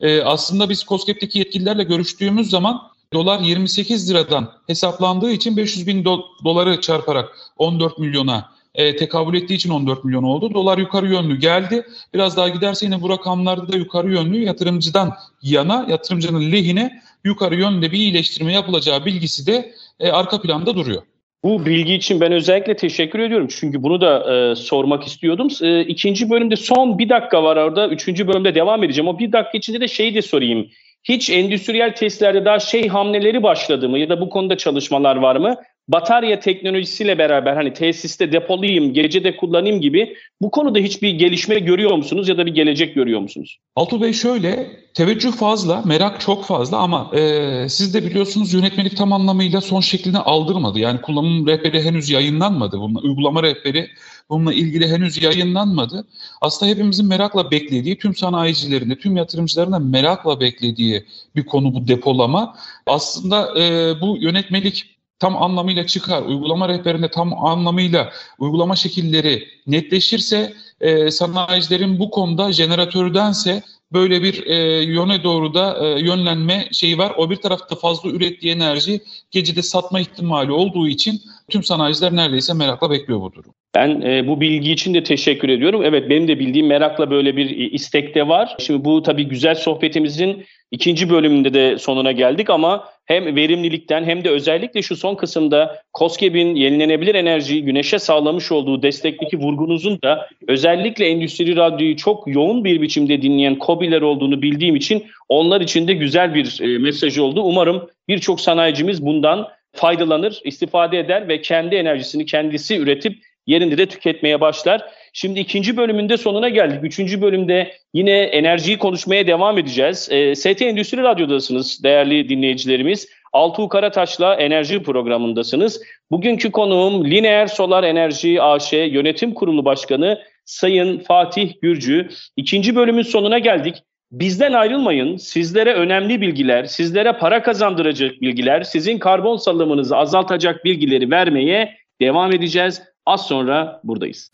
E, aslında biz COSGAP'teki yetkililerle görüştüğümüz zaman dolar 28 liradan hesaplandığı için 500 bin do- doları çarparak 14 milyona e, tekabül ettiği için 14 milyon oldu. Dolar yukarı yönlü geldi. Biraz daha giderse yine bu rakamlarda da yukarı yönlü yatırımcıdan yana, yatırımcının lehine yukarı yönde bir iyileştirme yapılacağı bilgisi de arka planda duruyor. Bu bilgi için ben özellikle teşekkür ediyorum. Çünkü bunu da e, sormak istiyordum. E, ikinci bölümde son bir dakika var orada. Üçüncü bölümde devam edeceğim. O bir dakika içinde de şeyi de sorayım. Hiç endüstriyel testlerde daha şey hamleleri başladı mı ya da bu konuda çalışmalar var mı? Batarya teknolojisiyle beraber hani tesiste depolayayım, gecede kullanayım gibi bu konuda hiçbir gelişme görüyor musunuz ya da bir gelecek görüyor musunuz? Altuğ Bey şöyle, teveccüh fazla, merak çok fazla ama e, siz de biliyorsunuz yönetmelik tam anlamıyla son şeklini aldırmadı. Yani kullanım rehberi henüz yayınlanmadı. Bununla, uygulama rehberi bununla ilgili henüz yayınlanmadı. Aslında hepimizin merakla beklediği, tüm sanayicilerin de, tüm yatırımcıların da merakla beklediği bir konu bu depolama. Aslında e, bu yönetmelik tam anlamıyla çıkar, uygulama rehberinde tam anlamıyla uygulama şekilleri netleşirse e, sanayicilerin bu konuda jeneratördense böyle bir e, yöne doğru da e, yönlenme şeyi var. O bir tarafta fazla ürettiği enerji gecede satma ihtimali olduğu için tüm sanayiciler neredeyse merakla bekliyor bu durum. Ben e, bu bilgi için de teşekkür ediyorum. Evet benim de bildiğim merakla böyle bir e, istek de var. Şimdi bu tabii güzel sohbetimizin ikinci bölümünde de sonuna geldik ama hem verimlilikten hem de özellikle şu son kısımda COSGAP'in yenilenebilir enerjiyi güneşe sağlamış olduğu destekteki vurgunuzun da özellikle Endüstri Radyo'yu çok yoğun bir biçimde dinleyen COBİ'ler olduğunu bildiğim için onlar için de güzel bir e, mesaj oldu. Umarım birçok sanayicimiz bundan faydalanır, istifade eder ve kendi enerjisini kendisi üretip yerinde de tüketmeye başlar. Şimdi ikinci bölümünde sonuna geldik. Üçüncü bölümde yine enerjiyi konuşmaya devam edeceğiz. E, ST Endüstri Radyo'dasınız değerli dinleyicilerimiz. Altuğ Karataş'la enerji programındasınız. Bugünkü konuğum Lineer Solar Enerji AŞ Yönetim Kurulu Başkanı Sayın Fatih Gürcü. İkinci bölümün sonuna geldik. Bizden ayrılmayın. Sizlere önemli bilgiler, sizlere para kazandıracak bilgiler, sizin karbon salımınızı azaltacak bilgileri vermeye devam edeceğiz. Az sonra buradayız.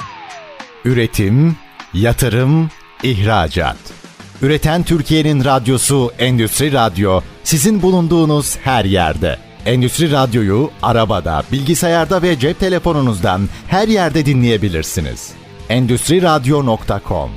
Üretim, yatırım, ihracat. Üreten Türkiye'nin radyosu Endüstri Radyo sizin bulunduğunuz her yerde. Endüstri Radyo'yu arabada, bilgisayarda ve cep telefonunuzdan her yerde dinleyebilirsiniz. Endüstri Radyo.com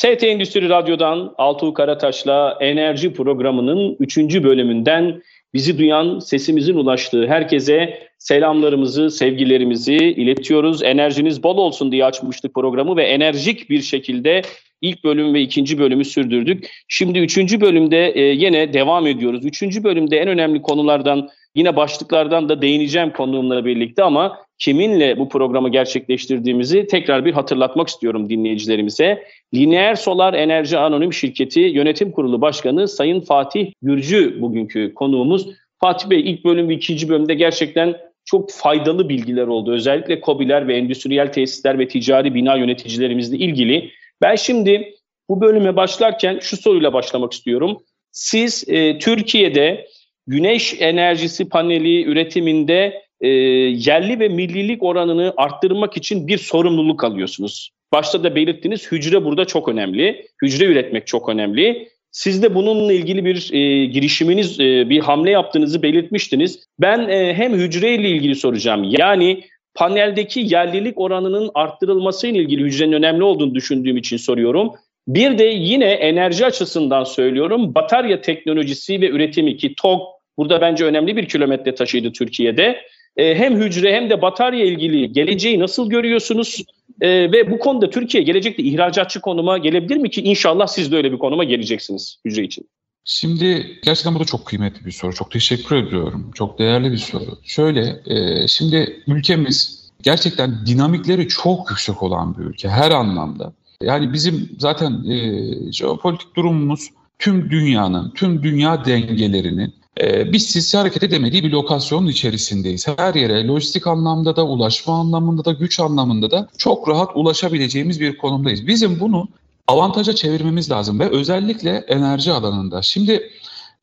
ST Endüstri Radyo'dan Altuğ Karataş'la Enerji programının 3. bölümünden bizi duyan, sesimizin ulaştığı herkese selamlarımızı, sevgilerimizi iletiyoruz. Enerjiniz bol olsun diye açmıştık programı ve enerjik bir şekilde ilk bölüm ve ikinci bölümü sürdürdük. Şimdi üçüncü bölümde e, yine devam ediyoruz. Üçüncü bölümde en önemli konulardan yine başlıklardan da değineceğim konuğumla birlikte ama kiminle bu programı gerçekleştirdiğimizi tekrar bir hatırlatmak istiyorum dinleyicilerimize. Lineer Solar Enerji Anonim Şirketi Yönetim Kurulu Başkanı Sayın Fatih Gürcü bugünkü konuğumuz. Fatih Bey ilk bölüm ve ikinci bölümde gerçekten çok faydalı bilgiler oldu. Özellikle COBİ'ler ve endüstriyel tesisler ve ticari bina yöneticilerimizle ilgili. Ben şimdi bu bölüme başlarken şu soruyla başlamak istiyorum. Siz e, Türkiye'de güneş enerjisi paneli üretiminde e, yerli ve millilik oranını arttırmak için bir sorumluluk alıyorsunuz. Başta da belirttiniz hücre burada çok önemli. Hücre üretmek çok önemli. Siz de bununla ilgili bir e, girişiminiz, e, bir hamle yaptığınızı belirtmiştiniz. Ben e, hem hücreyle ilgili soracağım. Yani paneldeki yerlilik oranının arttırılması ile ilgili hücrenin önemli olduğunu düşündüğüm için soruyorum. Bir de yine enerji açısından söylüyorum. Batarya teknolojisi ve üretimi ki TOG burada bence önemli bir kilometre taşıydı Türkiye'de. E, hem hücre hem de batarya ilgili geleceği nasıl görüyorsunuz? E, ve bu konuda Türkiye gelecekte ihracatçı konuma gelebilir mi ki inşallah siz de öyle bir konuma geleceksiniz hücre için? Şimdi gerçekten bu da çok kıymetli bir soru. Çok teşekkür ediyorum. Çok değerli bir soru. Şöyle, e, şimdi ülkemiz gerçekten dinamikleri çok yüksek olan bir ülke her anlamda. Yani bizim zaten e, jeopolitik durumumuz tüm dünyanın, tüm dünya dengelerinin e, bizsiz hareket edemediği bir lokasyonun içerisindeyiz. Her yere lojistik anlamda da, ulaşma anlamında da, güç anlamında da çok rahat ulaşabileceğimiz bir konumdayız. Bizim bunu avantaja çevirmemiz lazım ve özellikle enerji alanında. Şimdi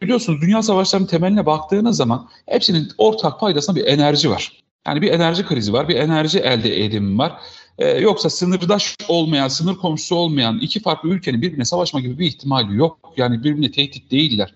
biliyorsunuz dünya savaşlarının temeline baktığınız zaman hepsinin ortak paydasında bir enerji var. Yani bir enerji krizi var, bir enerji elde edimi var. Ee, yoksa sınırdaş olmayan, sınır komşusu olmayan iki farklı ülkenin birbirine savaşma gibi bir ihtimali yok. Yani birbirine tehdit değiller.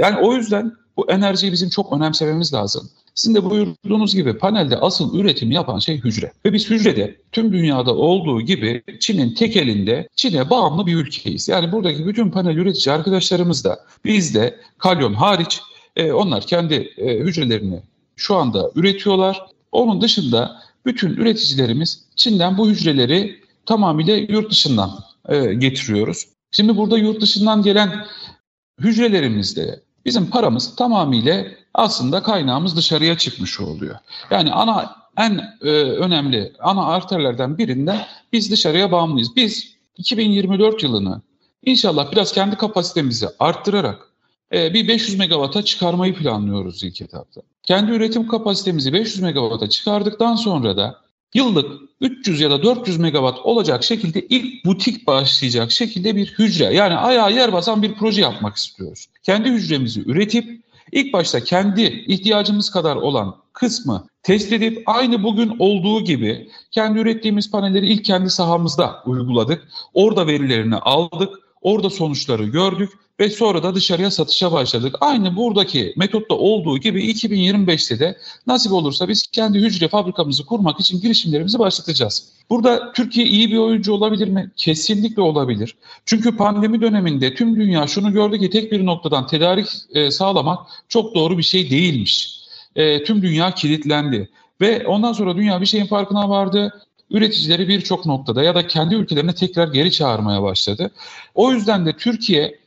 Yani o yüzden bu enerjiyi bizim çok önemsememiz lazım. Sizin de buyurduğunuz gibi panelde asıl üretim yapan şey hücre. Ve biz hücrede tüm dünyada olduğu gibi Çin'in tek elinde Çin'e bağımlı bir ülkeyiz. Yani buradaki bütün panel üretici arkadaşlarımız da biz de kalyon hariç e, onlar kendi e, hücrelerini şu anda üretiyorlar. Onun dışında bütün üreticilerimiz Çin'den bu hücreleri tamamıyla yurt dışından e, getiriyoruz. Şimdi burada yurt dışından gelen hücrelerimizde bizim paramız tamamıyla aslında kaynağımız dışarıya çıkmış oluyor. Yani ana en e, önemli ana arterlerden birinden biz dışarıya bağımlıyız. Biz 2024 yılını inşallah biraz kendi kapasitemizi arttırarak e, bir 500 megawata çıkarmayı planlıyoruz ilk etapta. Kendi üretim kapasitemizi 500 megawata çıkardıktan sonra da yıllık 300 ya da 400 megawatt olacak şekilde ilk butik başlayacak şekilde bir hücre yani ayağa yer basan bir proje yapmak istiyoruz. Kendi hücremizi üretip ilk başta kendi ihtiyacımız kadar olan kısmı test edip aynı bugün olduğu gibi kendi ürettiğimiz panelleri ilk kendi sahamızda uyguladık. Orada verilerini aldık. Orada sonuçları gördük ve sonra da dışarıya satışa başladık. Aynı buradaki metotta olduğu gibi 2025'te de nasip olursa biz kendi hücre fabrikamızı kurmak için girişimlerimizi başlatacağız. Burada Türkiye iyi bir oyuncu olabilir mi? Kesinlikle olabilir. Çünkü pandemi döneminde tüm dünya şunu gördü ki tek bir noktadan tedarik e, sağlamak çok doğru bir şey değilmiş. E, tüm dünya kilitlendi. Ve ondan sonra dünya bir şeyin farkına vardı üreticileri birçok noktada ya da kendi ülkelerine tekrar geri çağırmaya başladı. O yüzden de Türkiye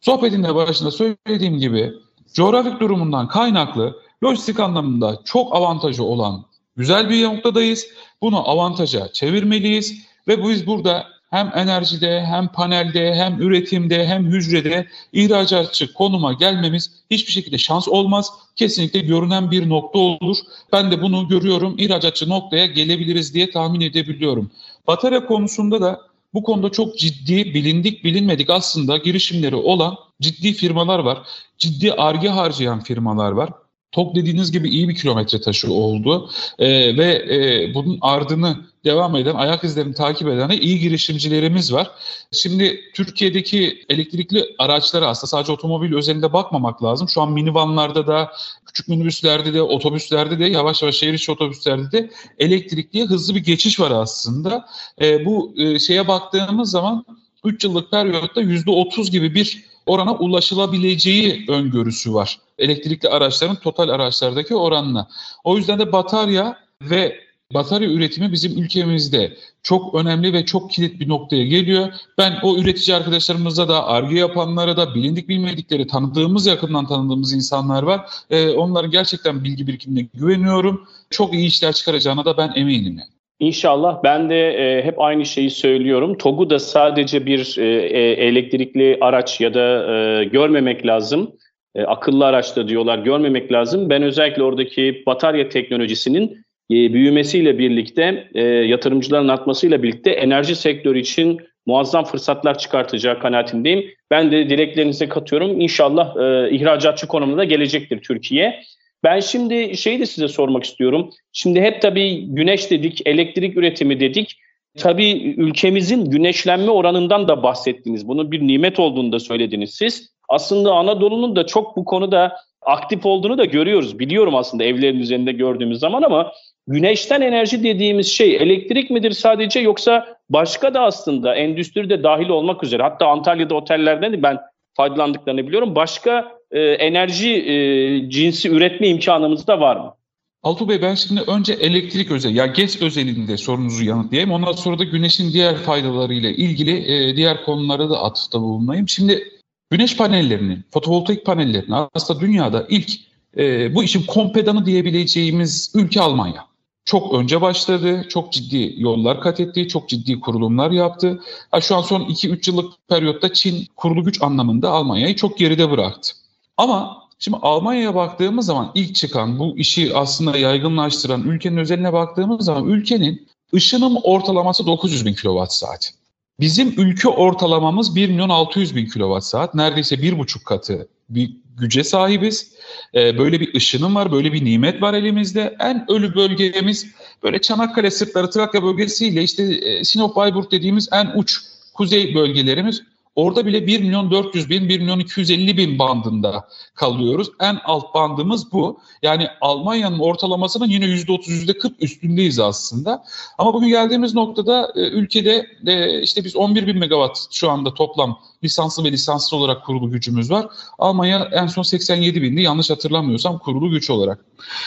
sohbetin de başında söylediğim gibi coğrafik durumundan kaynaklı lojistik anlamında çok avantajı olan güzel bir noktadayız. Bunu avantaja çevirmeliyiz ve biz burada hem enerjide hem panelde hem üretimde hem hücrede ihracatçı konuma gelmemiz hiçbir şekilde şans olmaz. Kesinlikle görünen bir nokta olur. Ben de bunu görüyorum. İhracatçı noktaya gelebiliriz diye tahmin edebiliyorum. Batarya konusunda da bu konuda çok ciddi bilindik bilinmedik aslında girişimleri olan ciddi firmalar var. Ciddi arge harcayan firmalar var. TOK dediğiniz gibi iyi bir kilometre taşı oldu ee, ve e, bunun ardını devam eden, ayak izlerini takip eden iyi girişimcilerimiz var. Şimdi Türkiye'deki elektrikli araçlara aslında sadece otomobil özelinde bakmamak lazım. Şu an minivanlarda da, küçük minibüslerde de, otobüslerde de, yavaş yavaş şehir içi otobüslerde de elektrikliye hızlı bir geçiş var aslında. E, bu e, şeye baktığımız zaman 3 yıllık periyotta %30 gibi bir orana ulaşılabileceği öngörüsü var. Elektrikli araçların total araçlardaki oranla. O yüzden de batarya ve batarya üretimi bizim ülkemizde çok önemli ve çok kilit bir noktaya geliyor. Ben o üretici arkadaşlarımızda da, arge yapanlara da, bilindik bilmedikleri, tanıdığımız, yakından tanıdığımız insanlar var. Ee, onların gerçekten bilgi birikimine güveniyorum. Çok iyi işler çıkaracağına da ben eminim. Yani. İnşallah ben de e, hep aynı şeyi söylüyorum. TOG'u da sadece bir e, e, elektrikli araç ya da e, görmemek lazım. E, akıllı araçta diyorlar görmemek lazım. Ben özellikle oradaki batarya teknolojisinin e, büyümesiyle birlikte, e, yatırımcıların artmasıyla birlikte enerji sektörü için muazzam fırsatlar çıkartacağı kanaatindeyim. Ben de dileklerinize katıyorum. İnşallah e, ihracatçı konumunda gelecektir Türkiye. Ben şimdi şeyi de size sormak istiyorum. Şimdi hep tabii güneş dedik, elektrik üretimi dedik. Tabii ülkemizin güneşlenme oranından da bahsettiniz. Bunun bir nimet olduğunu da söylediniz siz. Aslında Anadolu'nun da çok bu konuda aktif olduğunu da görüyoruz. Biliyorum aslında evlerin üzerinde gördüğümüz zaman ama güneşten enerji dediğimiz şey elektrik midir sadece yoksa başka da aslında endüstride dahil olmak üzere hatta Antalya'da otellerden de ben faydalandıklarını biliyorum. Başka e, enerji e, cinsi üretme imkanımız da var mı? Altuğ Bey ben şimdi önce elektrik özel, ya GES özelinde sorunuzu yanıtlayayım. Ondan sonra da güneşin diğer faydalarıyla ilgili e, diğer konulara da atıfta bulunayım. Şimdi güneş panellerinin, fotovoltaik panellerinin aslında dünyada ilk e, bu işin kompedanı diyebileceğimiz ülke Almanya. Çok önce başladı, çok ciddi yollar kat etti, çok ciddi kurulumlar yaptı. Ha, şu an son 2-3 yıllık periyotta Çin kurulu güç anlamında Almanya'yı çok geride bıraktı. Ama şimdi Almanya'ya baktığımız zaman ilk çıkan bu işi aslında yaygınlaştıran ülkenin özeline baktığımız zaman ülkenin ışınım ortalaması 900 bin kilowatt saat. Bizim ülke ortalamamız 1 milyon 600 bin kilowatt saat. Neredeyse bir buçuk katı bir güce sahibiz. E, böyle bir ışınım var, böyle bir nimet var elimizde. En ölü bölgemiz böyle Çanakkale sırtları Trakya bölgesiyle işte e, Sinop Bayburt dediğimiz en uç kuzey bölgelerimiz. Orada bile 1 milyon 400 bin, 1 milyon 250 bin bandında kalıyoruz. En alt bandımız bu. Yani Almanya'nın ortalamasının yine %30, %40 üstündeyiz aslında. Ama bugün geldiğimiz noktada e, ülkede e, işte biz 11 bin megawatt şu anda toplam lisanslı ve lisanssız olarak kurulu gücümüz var. Almanya en son 87 bindi yanlış hatırlamıyorsam kurulu güç olarak.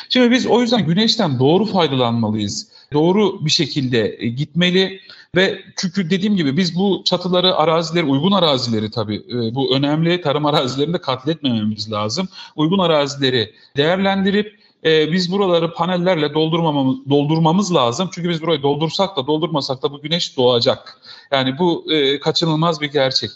Şimdi biz o yüzden güneşten doğru faydalanmalıyız. Doğru bir şekilde e, gitmeli ve çünkü dediğim gibi biz bu çatıları, arazileri, uygun arazileri tabii e, bu önemli tarım arazilerinde katletmememiz lazım. Uygun arazileri değerlendirip e, biz buraları panellerle doldurmamamız, doldurmamız lazım. Çünkü biz burayı doldursak da doldurmasak da bu güneş doğacak. Yani bu kaçınılmaz bir gerçek.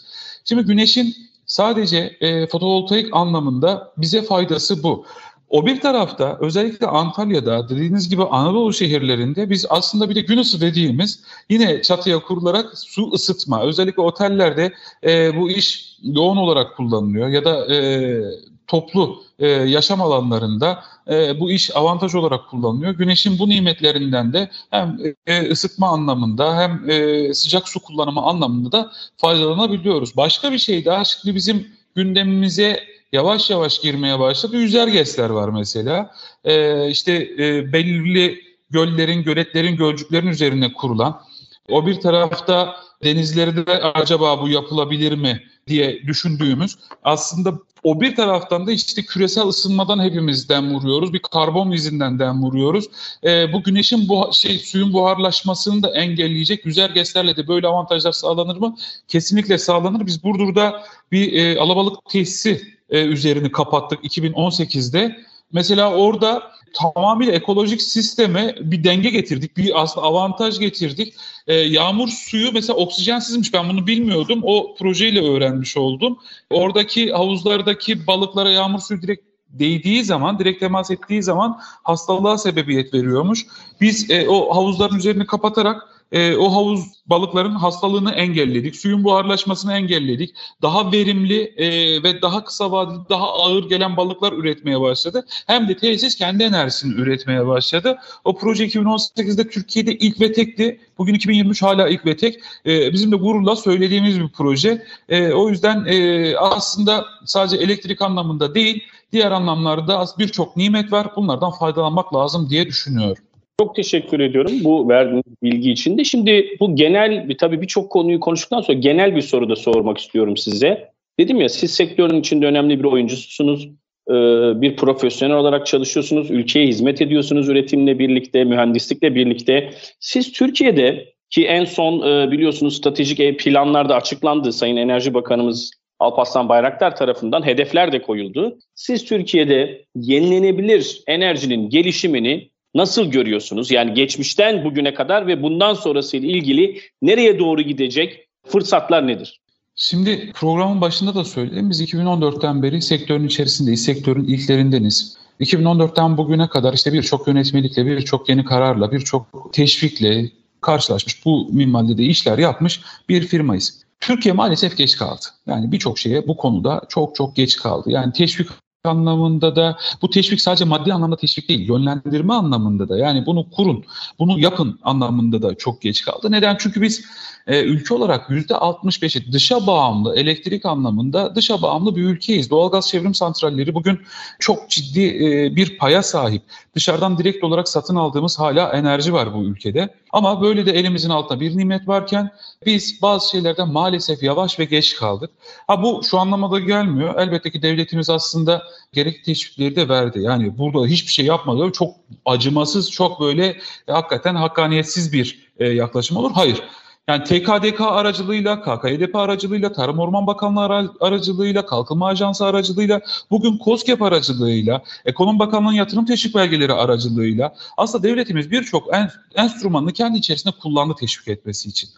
Şimdi güneşin sadece fotovoltaik anlamında bize faydası bu. O bir tarafta özellikle Antalya'da dediğiniz gibi Anadolu şehirlerinde biz aslında bir de gün ısı dediğimiz yine çatıya kurularak su ısıtma özellikle otellerde e, bu iş yoğun olarak kullanılıyor ya da e, toplu e, yaşam alanlarında e, bu iş avantaj olarak kullanılıyor. Güneşin bu nimetlerinden de hem e, ısıtma anlamında hem e, sıcak su kullanımı anlamında da faydalanabiliyoruz. Başka bir şey daha şimdi bizim gündemimize yavaş yavaş girmeye başladı. Yüzer GES'ler var mesela. E, işte e, belirli göllerin, göletlerin, gölcüklerin üzerine kurulan. O bir tarafta denizlerde de acaba bu yapılabilir mi diye düşündüğümüz aslında o bir taraftan da işte küresel ısınmadan hepimiz dem vuruyoruz. Bir karbon izinden dem vuruyoruz. E, bu güneşin bu şey suyun buharlaşmasını da engelleyecek GES'lerle de böyle avantajlar sağlanır mı? Kesinlikle sağlanır. Biz Burdur'da bir e, alabalık tesisi e, üzerini kapattık 2018'de. Mesela orada tamamıyla ekolojik sisteme bir denge getirdik. Bir aslında avantaj getirdik. E, yağmur suyu mesela oksijensizmiş ben bunu bilmiyordum. O projeyle öğrenmiş oldum. Oradaki havuzlardaki balıklara yağmur suyu direkt değdiği zaman, direkt temas ettiği zaman hastalığa sebebiyet veriyormuş. Biz e, o havuzların üzerini kapatarak e, o havuz balıkların hastalığını engelledik, suyun buharlaşmasını engelledik. Daha verimli e, ve daha kısa vadeli, daha ağır gelen balıklar üretmeye başladı. Hem de tesis kendi enerjisini üretmeye başladı. O proje 2018'de Türkiye'de ilk ve tekti. Bugün 2023 hala ilk ve tek. E, bizim de gururla söylediğimiz bir proje. E, o yüzden e, aslında sadece elektrik anlamında değil, diğer anlamlarda birçok nimet var. Bunlardan faydalanmak lazım diye düşünüyorum. Çok teşekkür ediyorum bu verdiğiniz bilgi için de. Şimdi bu genel, tabii birçok konuyu konuştuktan sonra genel bir soru da sormak istiyorum size. Dedim ya siz sektörün içinde önemli bir oyuncusunuz. Ee, bir profesyonel olarak çalışıyorsunuz. Ülkeye hizmet ediyorsunuz üretimle birlikte, mühendislikle birlikte. Siz Türkiye'de ki en son e, biliyorsunuz stratejik planlarda açıklandı. Sayın Enerji Bakanımız Alparslan Bayraktar tarafından hedefler de koyuldu. Siz Türkiye'de yenilenebilir enerjinin gelişimini nasıl görüyorsunuz? Yani geçmişten bugüne kadar ve bundan sonrasıyla ilgili nereye doğru gidecek fırsatlar nedir? Şimdi programın başında da söyledim. Biz 2014'ten beri sektörün içerisindeyiz, sektörün ilklerindeniz. 2014'ten bugüne kadar işte birçok yönetmelikle, birçok yeni kararla, birçok teşvikle karşılaşmış, bu minvalde de işler yapmış bir firmayız. Türkiye maalesef geç kaldı. Yani birçok şeye bu konuda çok çok geç kaldı. Yani teşvik anlamında da bu teşvik sadece maddi anlamda teşvik değil, yönlendirme anlamında da yani bunu kurun, bunu yapın anlamında da çok geç kaldı. Neden? Çünkü biz e, ülke olarak %65'i dışa bağımlı, elektrik anlamında dışa bağımlı bir ülkeyiz. Doğalgaz çevrim santralleri bugün çok ciddi e, bir paya sahip. Dışarıdan direkt olarak satın aldığımız hala enerji var bu ülkede. Ama böyle de elimizin altında bir nimet varken biz bazı şeylerden maalesef yavaş ve geç kaldık. Ha bu şu anlamada gelmiyor. Elbette ki devletimiz aslında gerekli teşvikleri de verdi. Yani burada hiçbir şey yapmadı. Çok acımasız, çok böyle e, hakikaten hakkaniyetsiz bir e, yaklaşım olur. Hayır. Yani TKDK aracılığıyla, KKYDP aracılığıyla, Tarım Orman Bakanlığı aracılığıyla, Kalkınma Ajansı aracılığıyla, bugün COSGAP aracılığıyla, Ekonomi Bakanlığı'nın yatırım teşvik belgeleri aracılığıyla aslında devletimiz birçok en, enstrümanını kendi içerisinde kullandı teşvik etmesi için.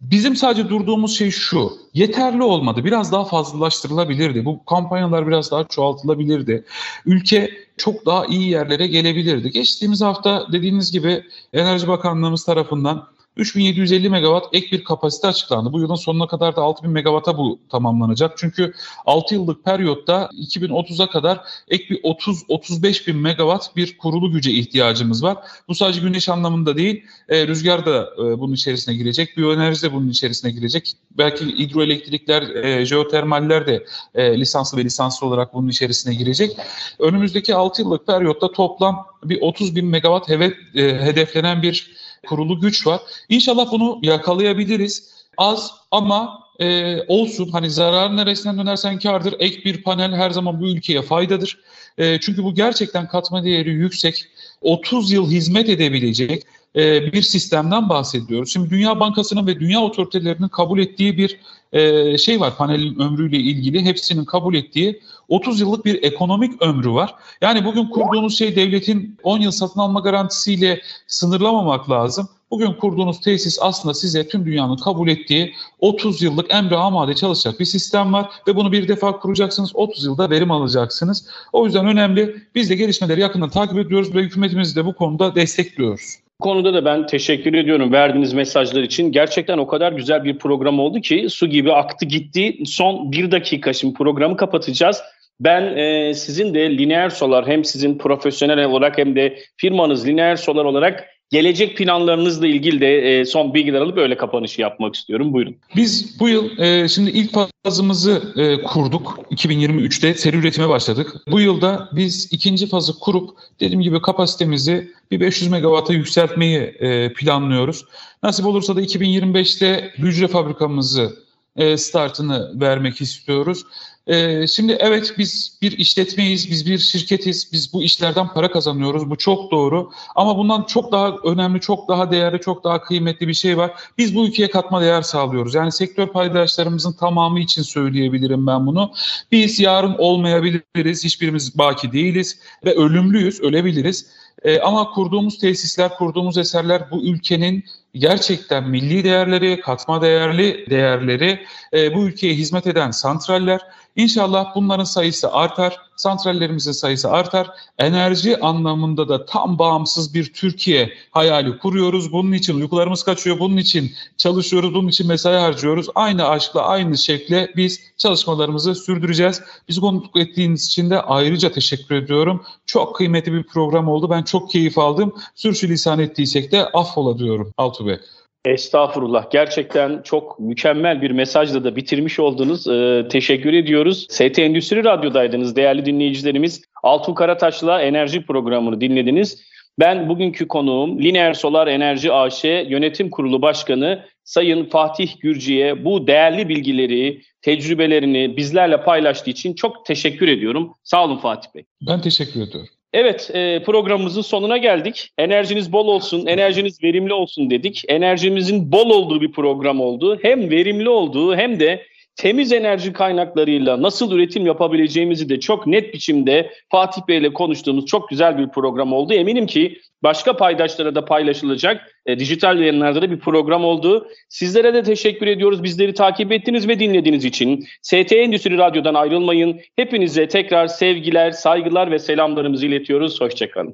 Bizim sadece durduğumuz şey şu, yeterli olmadı. Biraz daha fazlalaştırılabilirdi. Bu kampanyalar biraz daha çoğaltılabilirdi. Ülke çok daha iyi yerlere gelebilirdi. Geçtiğimiz hafta dediğiniz gibi Enerji Bakanlığımız tarafından 3750 megawatt ek bir kapasite açıklandı. Bu yılın sonuna kadar da 6000 megawata bu tamamlanacak. Çünkü 6 yıllık periyotta 2030'a kadar ek bir 30-35 bin megawatt bir kurulu güce ihtiyacımız var. Bu sadece güneş anlamında değil, e, rüzgar da e, bunun içerisine girecek, biyoenerji de bunun içerisine girecek. Belki hidroelektrikler, e, jeotermaller de e, lisanslı ve lisanslı olarak bunun içerisine girecek. Önümüzdeki 6 yıllık periyotta toplam bir 30 bin megawatt heve, e, hedeflenen bir kurulu güç var. İnşallah bunu yakalayabiliriz. Az ama e, olsun hani zarar neresinden dönersen kardır. Ek bir panel her zaman bu ülkeye faydadır. E, çünkü bu gerçekten katma değeri yüksek. 30 yıl hizmet edebilecek e, bir sistemden bahsediyoruz. Şimdi Dünya Bankası'nın ve dünya otoritelerinin kabul ettiği bir e, şey var panelin ömrüyle ilgili. Hepsinin kabul ettiği 30 yıllık bir ekonomik ömrü var. Yani bugün kurduğunuz şey devletin 10 yıl satın alma garantisiyle sınırlamamak lazım. Bugün kurduğunuz tesis aslında size tüm dünyanın kabul ettiği 30 yıllık emre amade çalışacak bir sistem var ve bunu bir defa kuracaksınız 30 yılda verim alacaksınız. O yüzden önemli. Biz de gelişmeleri yakından takip ediyoruz ve hükümetimizi de bu konuda destekliyoruz. Bu konuda da ben teşekkür ediyorum verdiğiniz mesajlar için. Gerçekten o kadar güzel bir program oldu ki su gibi aktı gitti. Son bir dakika şimdi programı kapatacağız. Ben e, sizin de Lineer Solar hem sizin profesyonel olarak hem de firmanız Lineer Solar olarak gelecek planlarınızla ilgili de e, son bilgiler alıp öyle kapanışı yapmak istiyorum. Buyurun. Biz bu yıl e, şimdi ilk fazımızı e, kurduk. 2023'te seri üretime başladık. Bu yılda biz ikinci fazı kurup dediğim gibi kapasitemizi bir 500 megawata yükseltmeyi e, planlıyoruz. Nasip olursa da 2025'te hücre fabrikamızı e, startını vermek istiyoruz. Ee, şimdi evet biz bir işletmeyiz, biz bir şirketiz, biz bu işlerden para kazanıyoruz. Bu çok doğru. Ama bundan çok daha önemli, çok daha değerli, çok daha kıymetli bir şey var. Biz bu ülkeye katma değer sağlıyoruz. Yani sektör paydaşlarımızın tamamı için söyleyebilirim ben bunu. Biz yarın olmayabiliriz, hiçbirimiz baki değiliz ve ölümlüyüz, ölebiliriz. Ee, ama kurduğumuz tesisler, kurduğumuz eserler bu ülkenin gerçekten milli değerleri, katma değerli değerleri, e, bu ülkeye hizmet eden santraller. İnşallah bunların sayısı artar, santrallerimizin sayısı artar. Enerji anlamında da tam bağımsız bir Türkiye hayali kuruyoruz. Bunun için uykularımız kaçıyor, bunun için çalışıyoruz, bunun için mesai harcıyoruz. Aynı aşkla, aynı şekle biz çalışmalarımızı sürdüreceğiz. Biz konuk ettiğiniz için de ayrıca teşekkür ediyorum. Çok kıymetli bir program oldu. Ben çok keyif aldım. Sürçülisan ettiysek de affola diyorum Altuğ Bey. Estağfurullah. Gerçekten çok mükemmel bir mesajla da bitirmiş oldunuz. Ee, teşekkür ediyoruz. ST Endüstri Radyo'daydınız değerli dinleyicilerimiz. Altuğ Karataş'la enerji programını dinlediniz. Ben bugünkü konuğum Lineer Solar Enerji AŞ Yönetim Kurulu Başkanı Sayın Fatih Gürci'ye bu değerli bilgileri, tecrübelerini bizlerle paylaştığı için çok teşekkür ediyorum. Sağ olun Fatih Bey. Ben teşekkür ediyorum. Evet e, programımızın sonuna geldik. Enerjiniz bol olsun, enerjiniz verimli olsun dedik. Enerjimizin bol olduğu bir program oldu. Hem verimli olduğu hem de temiz enerji kaynaklarıyla nasıl üretim yapabileceğimizi de çok net biçimde Fatih Bey ile konuştuğumuz çok güzel bir program oldu. Eminim ki başka paydaşlara da paylaşılacak e, dijital yayınlarda da bir program oldu. Sizlere de teşekkür ediyoruz. Bizleri takip ettiğiniz ve dinlediğiniz için. ST Endüstri Radyo'dan ayrılmayın. Hepinize tekrar sevgiler, saygılar ve selamlarımızı iletiyoruz. Hoşçakalın.